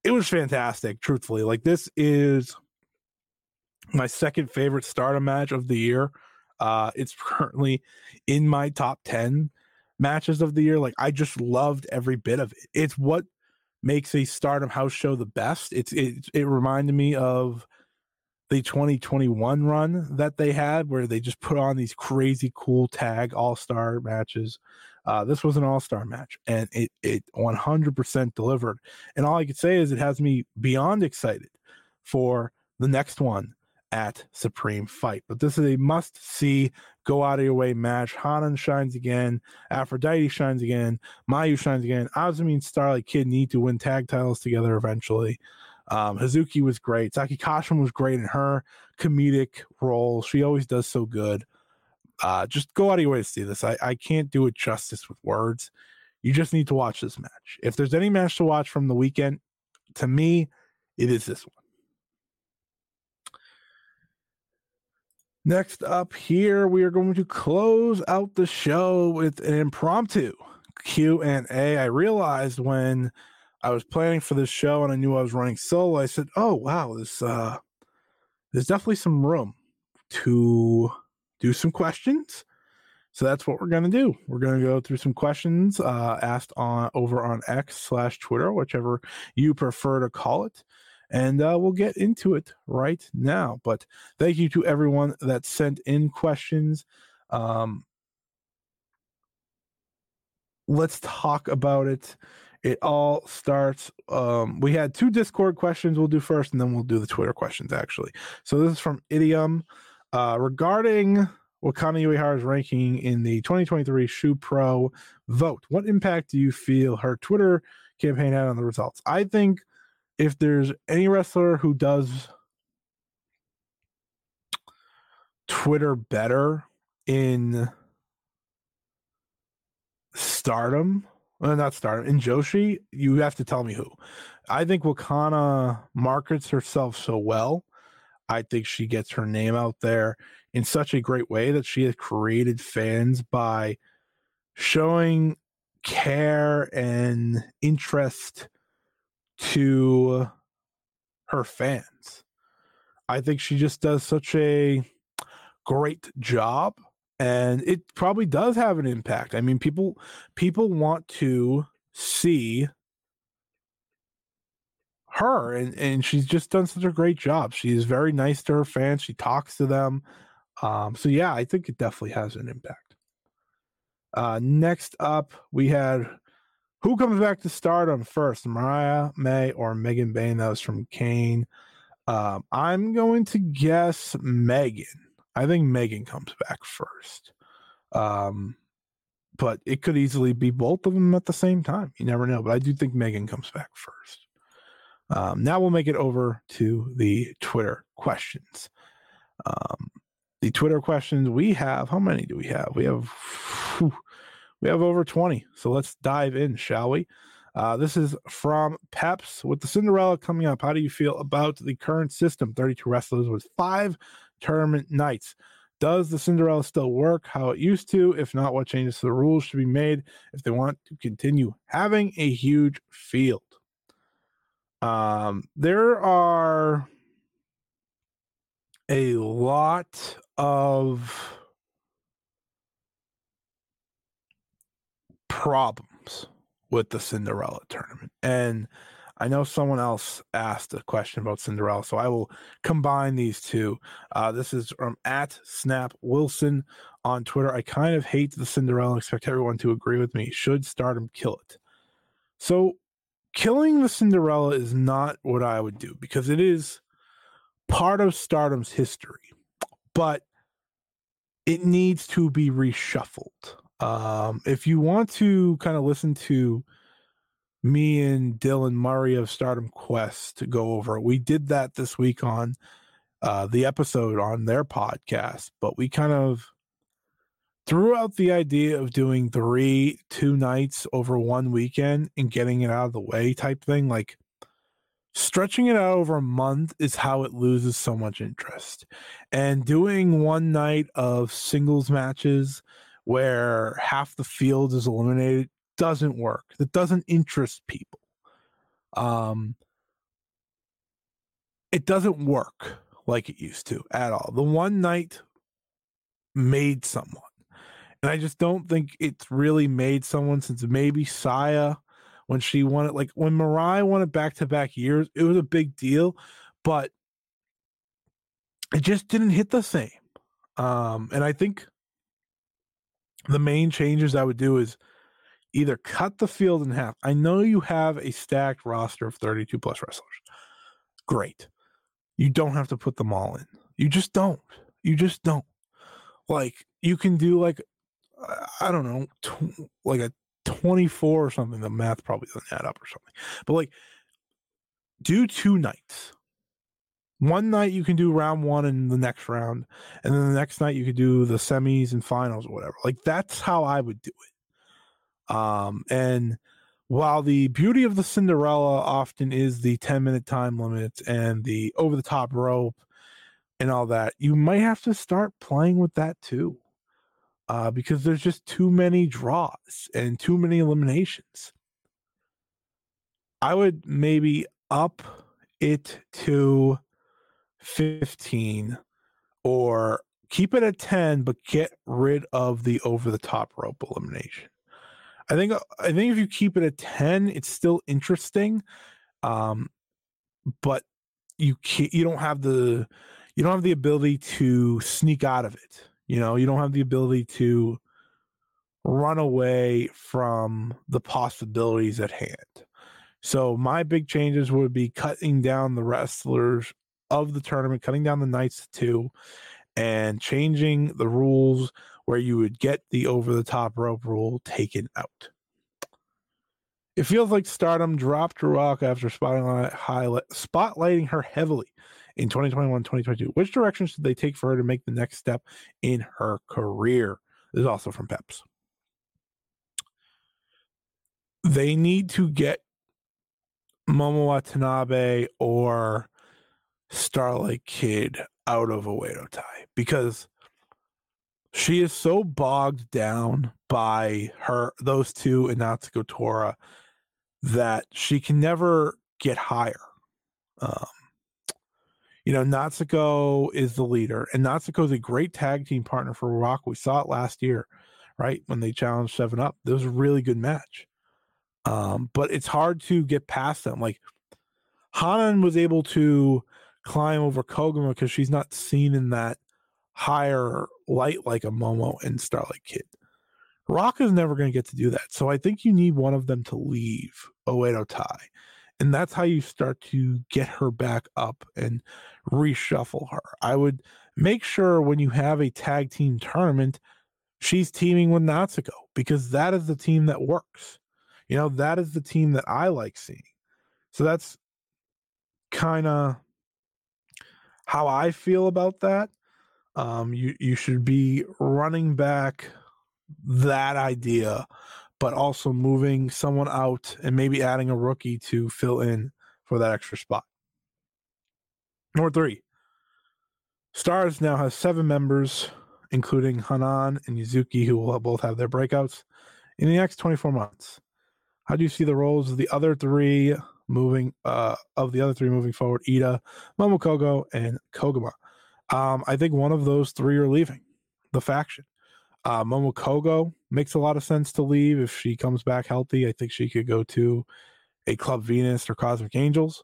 It was fantastic, truthfully. Like, this is my second favorite stardom match of the year. Uh, it's [laughs] currently in my top 10 matches of the year. Like, I just loved every bit of it. It's what makes a stardom house show the best. It's it, it reminded me of the 2021 run that they had where they just put on these crazy cool tag all-star matches uh, this was an all-star match and it it 100% delivered and all i could say is it has me beyond excited for the next one at supreme fight but this is a must see go out of your way match hanan shines again aphrodite shines again mayu shines again azumi and starlight kid need to win tag titles together eventually um, Hazuki was great. Saki Kashima was great in her comedic role. She always does so good. Uh, just go out of your way to see this. I, I can't do it justice with words. You just need to watch this match. If there's any match to watch from the weekend, to me, it is this one. Next up here, we are going to close out the show with an impromptu Q and A. I realized when I was planning for this show and I knew I was running solo, I said, "Oh wow, this uh, there's definitely some room to do some questions." So that's what we're gonna do. We're gonna go through some questions uh, asked on over on X slash Twitter, whichever you prefer to call it, and uh, we'll get into it right now. But thank you to everyone that sent in questions. Um, let's talk about it it all starts um, we had two discord questions we'll do first and then we'll do the twitter questions actually so this is from idiom uh, regarding wakana uehara's ranking in the 2023 ShuPro vote what impact do you feel her twitter campaign had on the results i think if there's any wrestler who does twitter better in stardom well, not Stardom in Joshi. You have to tell me who. I think Wakana markets herself so well. I think she gets her name out there in such a great way that she has created fans by showing care and interest to her fans. I think she just does such a great job and it probably does have an impact. I mean, people people want to see her and, and she's just done such a great job. She is very nice to her fans. She talks to them. Um, so yeah, I think it definitely has an impact. Uh, next up, we had who comes back to stardom first, Mariah May or Megan was from Kane. Um, I'm going to guess Megan. I think Megan comes back first. Um, but it could easily be both of them at the same time. You never know. But I do think Megan comes back first. Um, now we'll make it over to the Twitter questions. Um, the Twitter questions we have. How many do we have? We have whew, we have over twenty. So let's dive in, shall we? Uh, this is from Peps with the Cinderella coming up. How do you feel about the current system? Thirty-two wrestlers with five tournament nights. Does the Cinderella still work how it used to? If not, what changes to the rules should be made if they want to continue having a huge field? Um, there are a lot of problems with the Cinderella tournament. And I know someone else asked a question about Cinderella, so I will combine these two. Uh, this is from at Snap Wilson on Twitter. I kind of hate the Cinderella and expect everyone to agree with me. Should Stardom kill it? So, killing the Cinderella is not what I would do because it is part of Stardom's history, but it needs to be reshuffled. Um, if you want to kind of listen to me and Dylan Murray of Stardom Quest to go over. We did that this week on uh, the episode on their podcast, but we kind of threw out the idea of doing three, two nights over one weekend and getting it out of the way type thing. Like stretching it out over a month is how it loses so much interest. And doing one night of singles matches where half the field is eliminated doesn't work. That doesn't interest people. Um, it doesn't work like it used to at all. The one night made someone. And I just don't think it's really made someone since maybe Saya when she won it. Like when Mariah won it back to back years, it was a big deal, but it just didn't hit the same. Um, and I think the main changes I would do is either cut the field in half. I know you have a stacked roster of 32 plus wrestlers. Great. You don't have to put them all in. You just don't. You just don't. Like you can do like I don't know, tw- like a 24 or something. The math probably doesn't add up or something. But like do two nights. One night you can do round one and the next round, and then the next night you could do the semis and finals or whatever. Like that's how I would do it. Um, and while the beauty of the Cinderella often is the 10 minute time limit and the over the top rope and all that, you might have to start playing with that too. Uh, because there's just too many draws and too many eliminations. I would maybe up it to 15 or keep it at 10, but get rid of the over the top rope elimination. I think uh, I think if you keep it at 10, it's still interesting. Um, but you can't, you don't have the you don't have the ability to sneak out of it. You know, you don't have the ability to run away from the possibilities at hand. So my big changes would be cutting down the wrestlers of the tournament, cutting down the nights to two, and changing the rules where you would get the over the top rope rule taken out. It feels like Stardom dropped Rock after spotlighting her heavily in 2021 2022. Which direction should they take for her to make the next step in her career? This is also from Peps. They need to get Momo Watanabe or Starlight Kid out of a Oedo Tai because she is so bogged down by her those two and Natsuko Tora that she can never get higher. Um, you know, Natsuko is the leader, and Natsuko is a great tag team partner for Rock. We saw it last year, right? When they challenged Seven Up. It was a really good match. Um, but it's hard to get past them. Like Hanan was able to climb over Koguma because she's not seen in that higher light like a Momo and Starlight Kid. Rock is never going to get to do that. So I think you need one of them to leave Oedo Tai. And that's how you start to get her back up and reshuffle her. I would make sure when you have a tag team tournament, she's teaming with Natsuko because that is the team that works. You know, that is the team that I like seeing. So that's kind of how I feel about that. Um, you you should be running back that idea, but also moving someone out and maybe adding a rookie to fill in for that extra spot. Number three, Stars now has seven members, including Hanan and Yuzuki, who will both have their breakouts in the next 24 months. How do you see the roles of the other three moving uh of the other three moving forward? Iida, Momokogo, and Koguma. Um, I think one of those three are leaving the faction. Uh, Momo Kohgo makes a lot of sense to leave if she comes back healthy. I think she could go to a Club Venus or Cosmic Angels.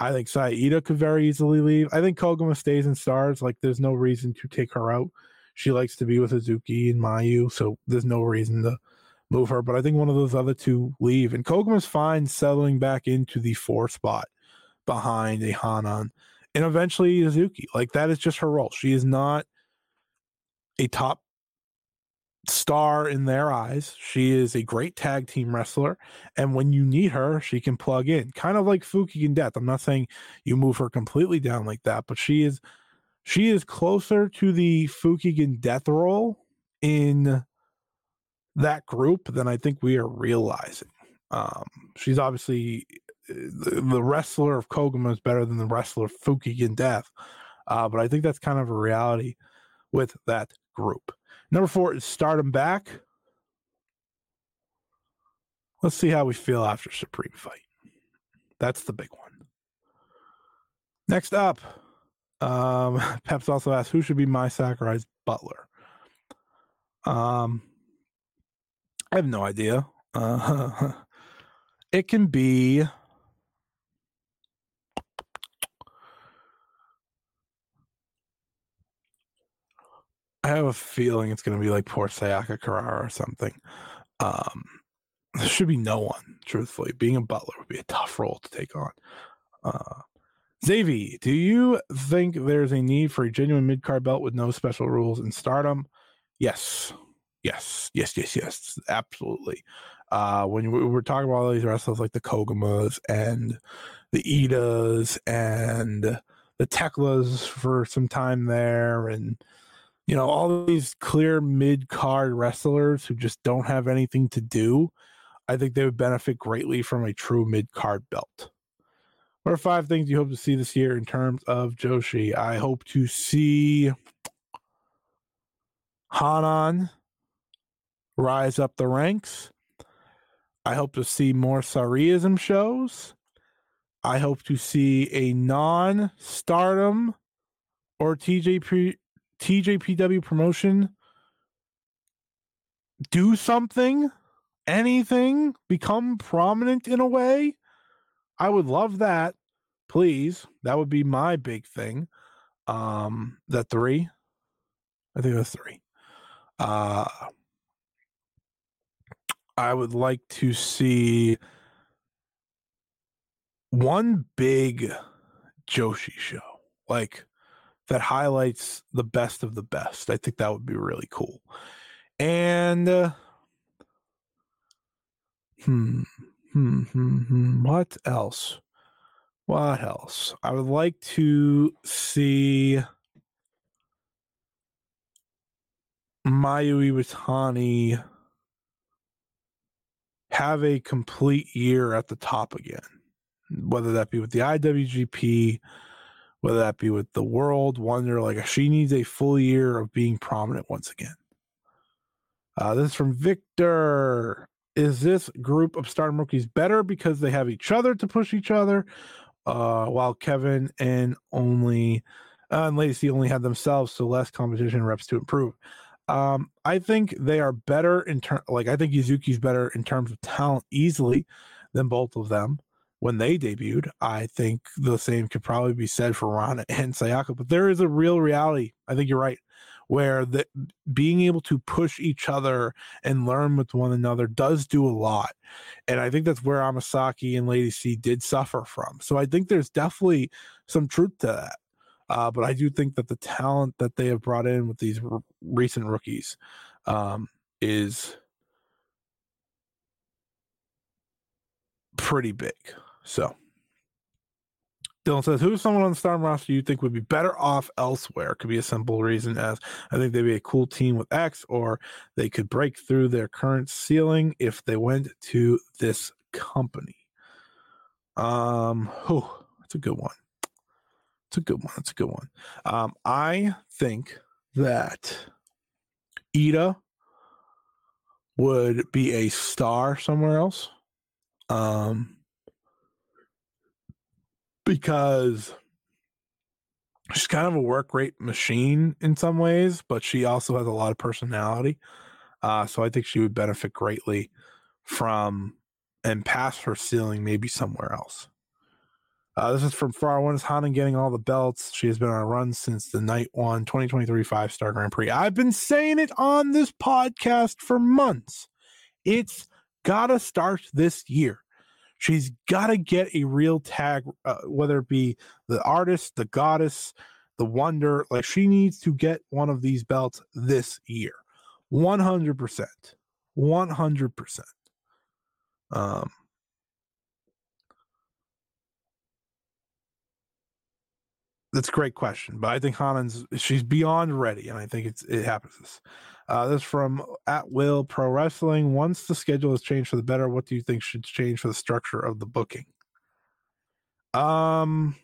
I think Saida could very easily leave. I think Koguma stays in stars. Like, there's no reason to take her out. She likes to be with Hazuki and Mayu, so there's no reason to move her. But I think one of those other two leave. And Koguma's fine settling back into the four spot behind a Hanan and eventually Hazuki. Like, that is just her role. She is not a top star in their eyes. She is a great tag team wrestler. And when you need her, she can plug in. Kind of like Fukigen Death. I'm not saying you move her completely down like that, but she is she is closer to the Fukigen Death role in that group than I think we are realizing. Um, she's obviously the, the, wrestler of Koguma is better than the wrestler of Fukigen Death. Uh, but I think that's kind of a reality with that group. Number four is Stardom back. Let's see how we feel after Supreme Fight. That's the big one. Next up, um, [laughs] Peps also asked who should be Mai Sakurai's butler. Um, I have no idea. Uh, [laughs] it can be I have a feeling it's going to be like poor Sayaka Kurara or something. Um, there should be no one, truthfully. Being a butler would be a tough role to take on. Uh, Xavi, do you think there's a need for a genuine mid card belt with no special rules in stardom? Yes. Yes. Yes, yes, yes. Absolutely. Uh, when we were talking about all these wrestlers like the Kogumas and the Iidas and the Teklas for some time there and you know, all these clear mid card wrestlers who just don't have anything to do, I think they would benefit greatly from a true mid card belt. What are five things you hope to see this year in terms of Joshi? I hope to see Hanan rise up the ranks. I hope to see more Sareee-ISM shows. I hope to see a non stardom or TJP TJPW promotion do something, anything, become prominent in a way, I would love that. Please. That would be my big thing. Um, that three. I think that's three. Uh I would like to see one big Joshi show. Like that highlights the best of the best. I think that would be really cool. And uh, hmm, hmm, hmm, hmm, what else? What else? I would like to see Mayu Iwatani have a complete year at the top again, whether that be with the IWGP whether that be with the world wonder like she needs a full year of being prominent once again. Uh, this is from victor. Is this group of stardom rookies better because they have each other to push each other uh, while kevin and only uh, and Lady C only had themselves so less competition reps to improve um, i think they are better in terms like i think yuzuki's better in terms of talent easily than both of them when they debuted. I think the same could probably be said for Rana [laughs] and Sayaka, but there is a real reality. I think you're right, where the being able to push each other and learn with one another does do a lot. And I think that's where Amasaki and Lady C did suffer from. So I think there's definitely some truth to that. Uh, but I do think that the talent that they have brought in with these r- recent rookies um, is pretty big. So Dylan says, "Who's someone on the Stardom roster you think would be better off elsewhere?" Could be a simple reason as I think they'd be a cool team with X, or they could break through their current ceiling if they went to this company. Um, oh, that's a good one. It's a good one. It's a good one. Um, I think that Iida would be a star somewhere else. Um, because she's kind of a work rate machine in some ways, but she also has a lot of personality. Uh, so I think she would benefit greatly from and pass her ceiling maybe somewhere else. Uh, this is from Far One is Hanan getting all the belts. She has been on a run since the night one 2023 five star Grand Prix. I've been saying it on this podcast for months. It's got to start this year. She's got to get a real tag, uh, whether it be the artist, the goddess, the wonder. Like she needs to get one of these belts this year. 100%. 100%. Um, that's a great question, but I think Hanan's she's beyond ready, and I think it's it happens. Uh, this from at will pro wrestling. Once the schedule has changed for the better, what do you think should change for the structure of the booking? Um,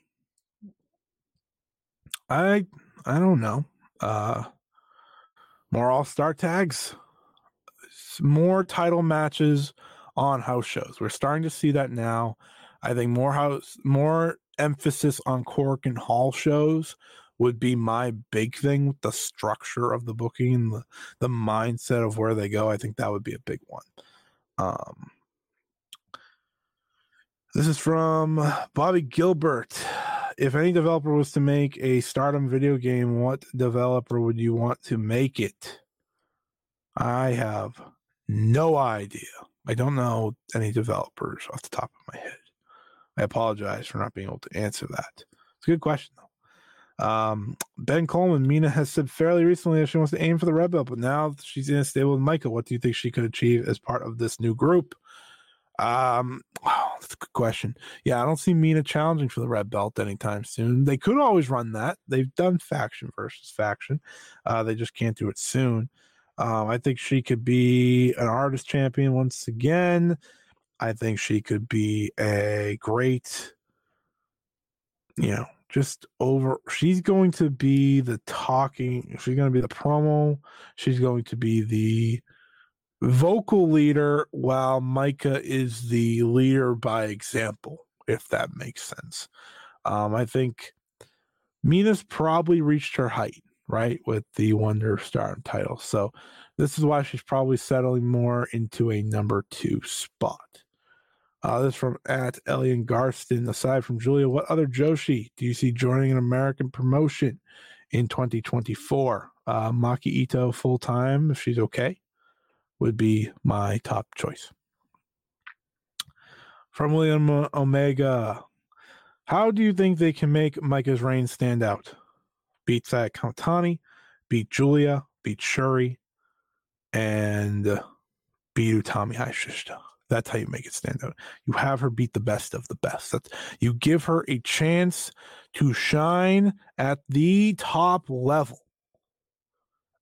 I I don't know. Uh, more all star tags, more title matches on house shows. We're starting to see that now. I think more house, more emphasis on Korakuen Hall shows would be my big thing with the structure of the booking, the, the mindset of where they go. I think that would be a big one. Um, this is from Bobby Gilbert. If any developer was to make a stardom video game, what developer would you want to make it? I have no idea. I don't know any developers off the top of my head. I apologize for not being able to answer that. It's a good question, though. Um, ben Coleman, Mina has said fairly recently that she wants to aim for the red belt, but now she's in a stable with Maika. What do you think she could achieve as part of this new group? Um, oh, that's a good question. Yeah, I don't see Mina challenging for the red belt anytime soon. They could always run that. They've done faction versus faction. Uh, they just can't do it soon. Um, I think she could be an artist champion once again. I think she could be a great, you know, just over she's going to be the talking she's going to be the promo she's going to be the vocal leader while Maika is the leader by example if that makes sense. Um, i think mina's probably reached her height right with the wonder star title so this is why she's probably settling more into a number two spot uh, this from at Elian Garston. Aside from Julia, what other Joshi do you see joining an American promotion in 2024? Uh, Maki Ito full time, if she's okay, would be my top choice. From William Omega, how do you think they can make Maika's reign stand out? Beat Saya Kamitani, beat Julia, beat Shuri, and beat Utami Hayashishita. That's how you make it stand out. You have her beat the best of the best. That's, you give her a chance to shine at the top level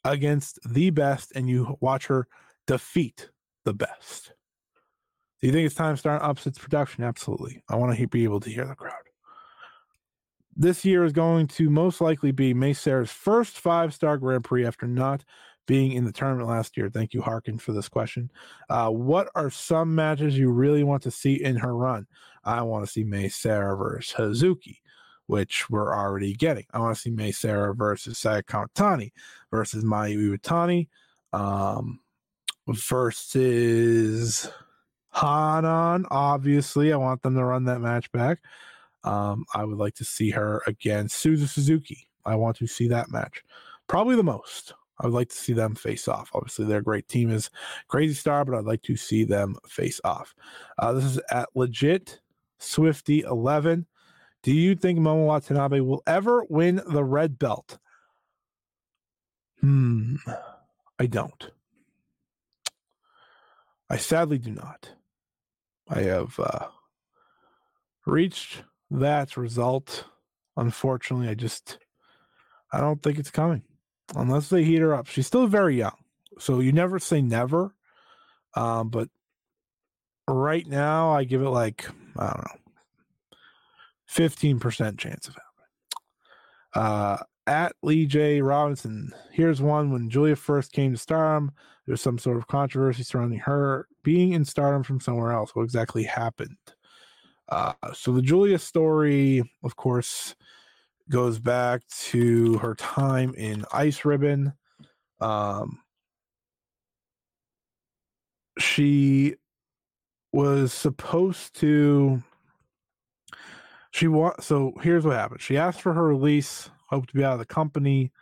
against the best, and you watch her defeat the best. Do you think it's time to start Upset's production? Absolutely. I want to be able to hear the crowd. This year is going to most likely be Mei Seira's first five star Grand Prix after not being in the tournament last year. Thank you, Harkin, for this question. Uh, what are some matches you really want to see in her run? I want to see Mei Seira versus Hazuki, which we're already getting. I want to see Mei Seira versus Saya Kamitani versus Mayu Iwatani um, versus Hanan. Obviously, I want them to run that match back. Um, I would like to see her against Suzu Suzuki. I want to see that match. Probably the most. I would like to see them face off. Obviously, their great team is Crazy Star, but I'd like to see them face off. Uh, this is at legit Swifty 11. Do you think Momo Watanabe will ever win the red belt? Hmm, I don't. I sadly do not. I have uh, reached that result. Unfortunately, I just I don't think it's coming unless they heat her up. She's still very young, so you never say never. Um, but right now, I give it like I don't know, fifteen percent chance of happening. Uh, at Lee J Robinson, here's one when Julia first came to Stardom. There's some sort of controversy surrounding her being in Stardom from somewhere else. What exactly happened? Uh, so the Julia story, of course, goes back to her time in Ice Ribbon. Um, she was supposed to. She want so here's what happened. She asked for her release, hoped to be out of the company.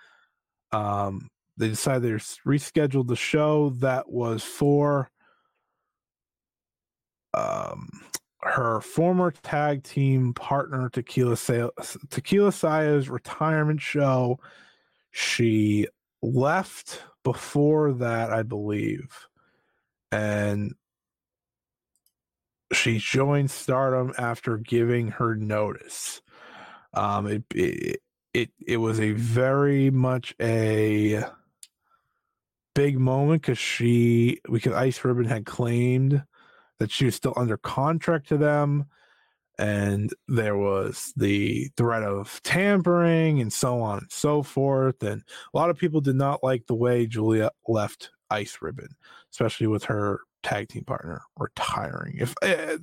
Um, they decided they rescheduled the show that was for um her former tag team partner Tequila Sa- Tequila Saya's retirement show. She left before that, I believe, and she joined Stardom after giving her notice. Um, it it it, it was a very much a big moment because she because Ice Ribbon had claimed that she was still under contract to them and there was the threat of tampering and so on and so forth and a lot of people did not like the way julia left ice ribbon especially with her tag team partner retiring if uh,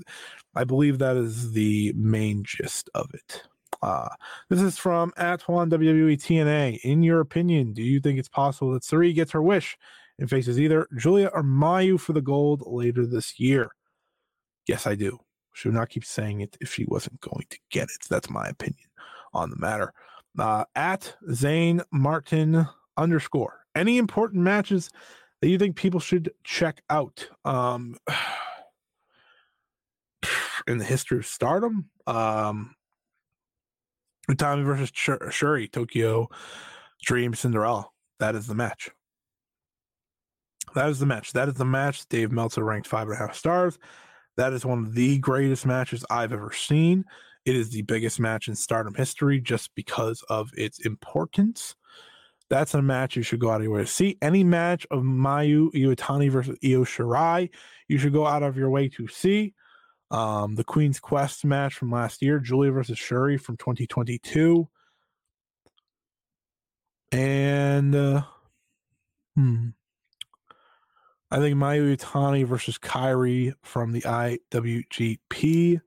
i believe that is the main gist of it uh, this is from Atwan WWE TNA. In your opinion, do you think it's possible that Sareee gets her wish and faces either Julia or Mayu for the gold later this year? Yes, I do. She would not keep saying it if she wasn't going to get it. That's my opinion on the matter. Uh, at Zane Martin underscore. Any important matches that you think people should check out um, [sighs] in the history of Stardom? Um, Tommy versus Shuri, Tokyo Dream Cinderella. That is the match. That is the match. That is the match. Dave Meltzer ranked five and a half stars. That is one of the greatest matches I've ever seen. It is the biggest match in stardom history just because of its importance. That's a match you should go out of your way to see. Any match of Mayu Iwatani versus Io Shirai, you should go out of your way to see. Um, the Queen's Quest match from last year, Julia versus Shuri from 2022. And uh, hmm, I think Mayu Iwatani versus Kairi from the IWGP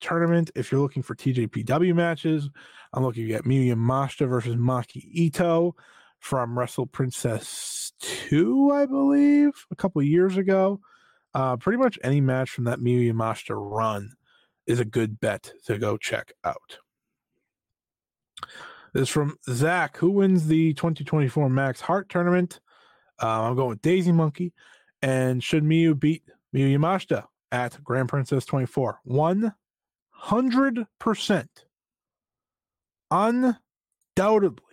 tournament. If you're looking for TJPW matches, I'm looking at Miyu Yamashita versus Maki Ito from Wrestle Princess 2, I believe, a couple years ago. Uh, pretty much any match from that Miyu Yamashita run is a good bet to go check out. This is from Zach. Who wins the 2024 Max Heart tournament? Uh, I'm going with Daisy Monkey. And should Miyu beat Miyu Yamashita at Grand Princess 24? 100%. Undoubtedly.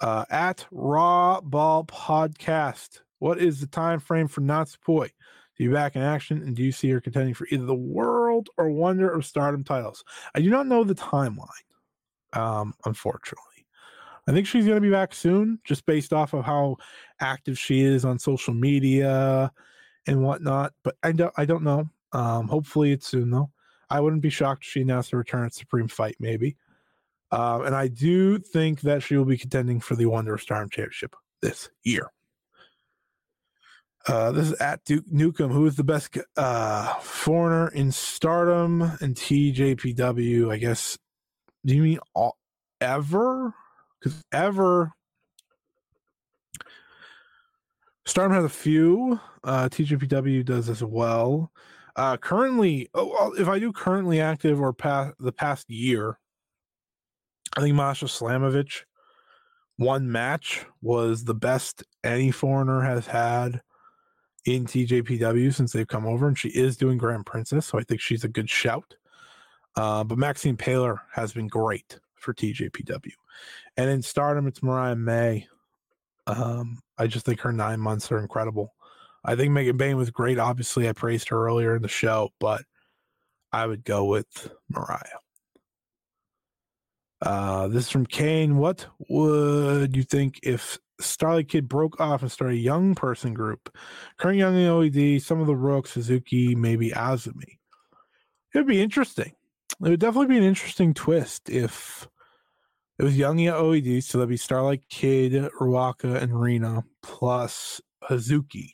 Uh, at Raw Ball Podcast. What is the time frame for Natsupoi to be back in action? And do you see her contending for either the World or Wonder of Stardom titles? I do not know the timeline, um, unfortunately. I think she's going to be back soon, just based off of how active she is on social media and whatnot. But I don't, I don't know. Um, hopefully it's soon though. I wouldn't be shocked if she announced a return at Supreme Fight, maybe. Uh, and I do think that she will be contending for the Wonder of Stardom Championship this year. Uh, this is at Duke Nukem. Who is the best uh, foreigner in Stardom and TJPW? I guess. Do you mean all, ever? Because ever Stardom has a few. Uh, TJPW does as well. Uh, currently, oh, if I do currently active or past the past year, I think Masha Slamovich one match was the best any foreigner has had in TJPW since they've come over, and she is doing Grand Princess, so I think she's a good shout. Uh, but Maxine Paler has been great for TJPW. And in Stardom, it's Mariah May. Um, I just think her nine months are incredible. I think Megan Bayne was great. Obviously, I praised her earlier in the show, but I would go with Mariah. Uh, this is from Kane. What would you think if Starlight Kid broke off and started a young person group? Current young OED, some of the Rook, Suzuki, maybe Azumi. It would be interesting. It would definitely be an interesting twist if it was Young OED, so that'd be Starlight Kid, Ruaka, and Rina plus Hazuki.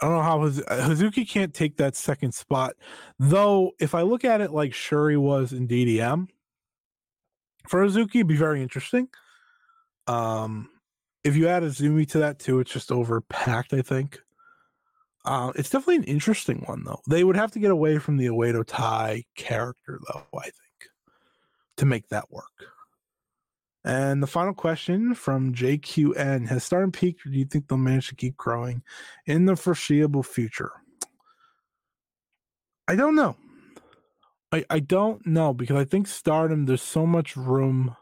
I don't know how Haz- Hazuki can't take that second spot, though. If I look at it like Shuri was in DDM, for Hazuki, it'd be very interesting. Um, if you add Azumi to that too, it's just overpacked. I think. Uh, it's definitely an interesting one though. They would have to get away from the Oedo Tai character though. I think to make that work. And the final question from JQN Has Stardom peaked, or do you think they'll manage to keep growing in the foreseeable future? I don't know. I, I don't know because I think Stardom, there's so much room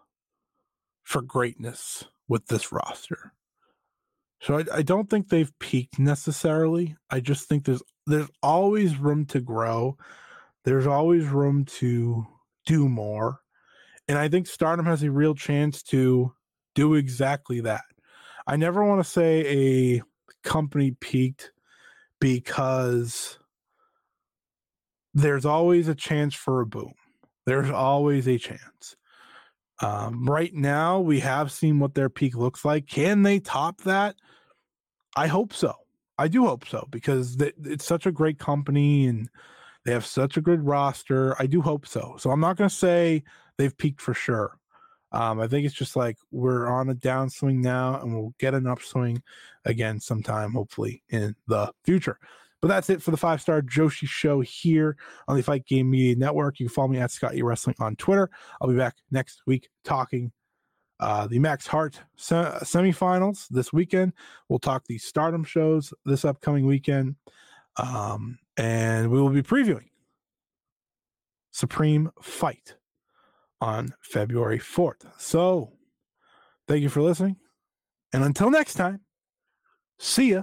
for greatness with this roster. So I, I don't think they've peaked necessarily. I just think there's there's always room to grow. There's always room to do more. And I think Stardom has a real chance to do exactly that. I never want to say a company peaked because there's always a chance for a boom. There's always a chance. Um, right now, we have seen what their peak looks like. Can they top that? I hope so. I do hope so because it's such a great company and they have such a good roster. I do hope so. So I'm not going to say they've peaked for sure. Um, I think it's just like we're on a downswing now, and we'll get an upswing again sometime, hopefully in the future. But that's it for the five star Joshi show here on the Fight Game Media Network. You can follow me at Scott E Wrestling on Twitter. I'll be back next week talking uh, the Max Heart se- semifinals this weekend. We'll talk the Stardom shows this upcoming weekend, um, and we will be previewing Supreme Fight on February 4th. So, thank you for listening. And until next time, see ya.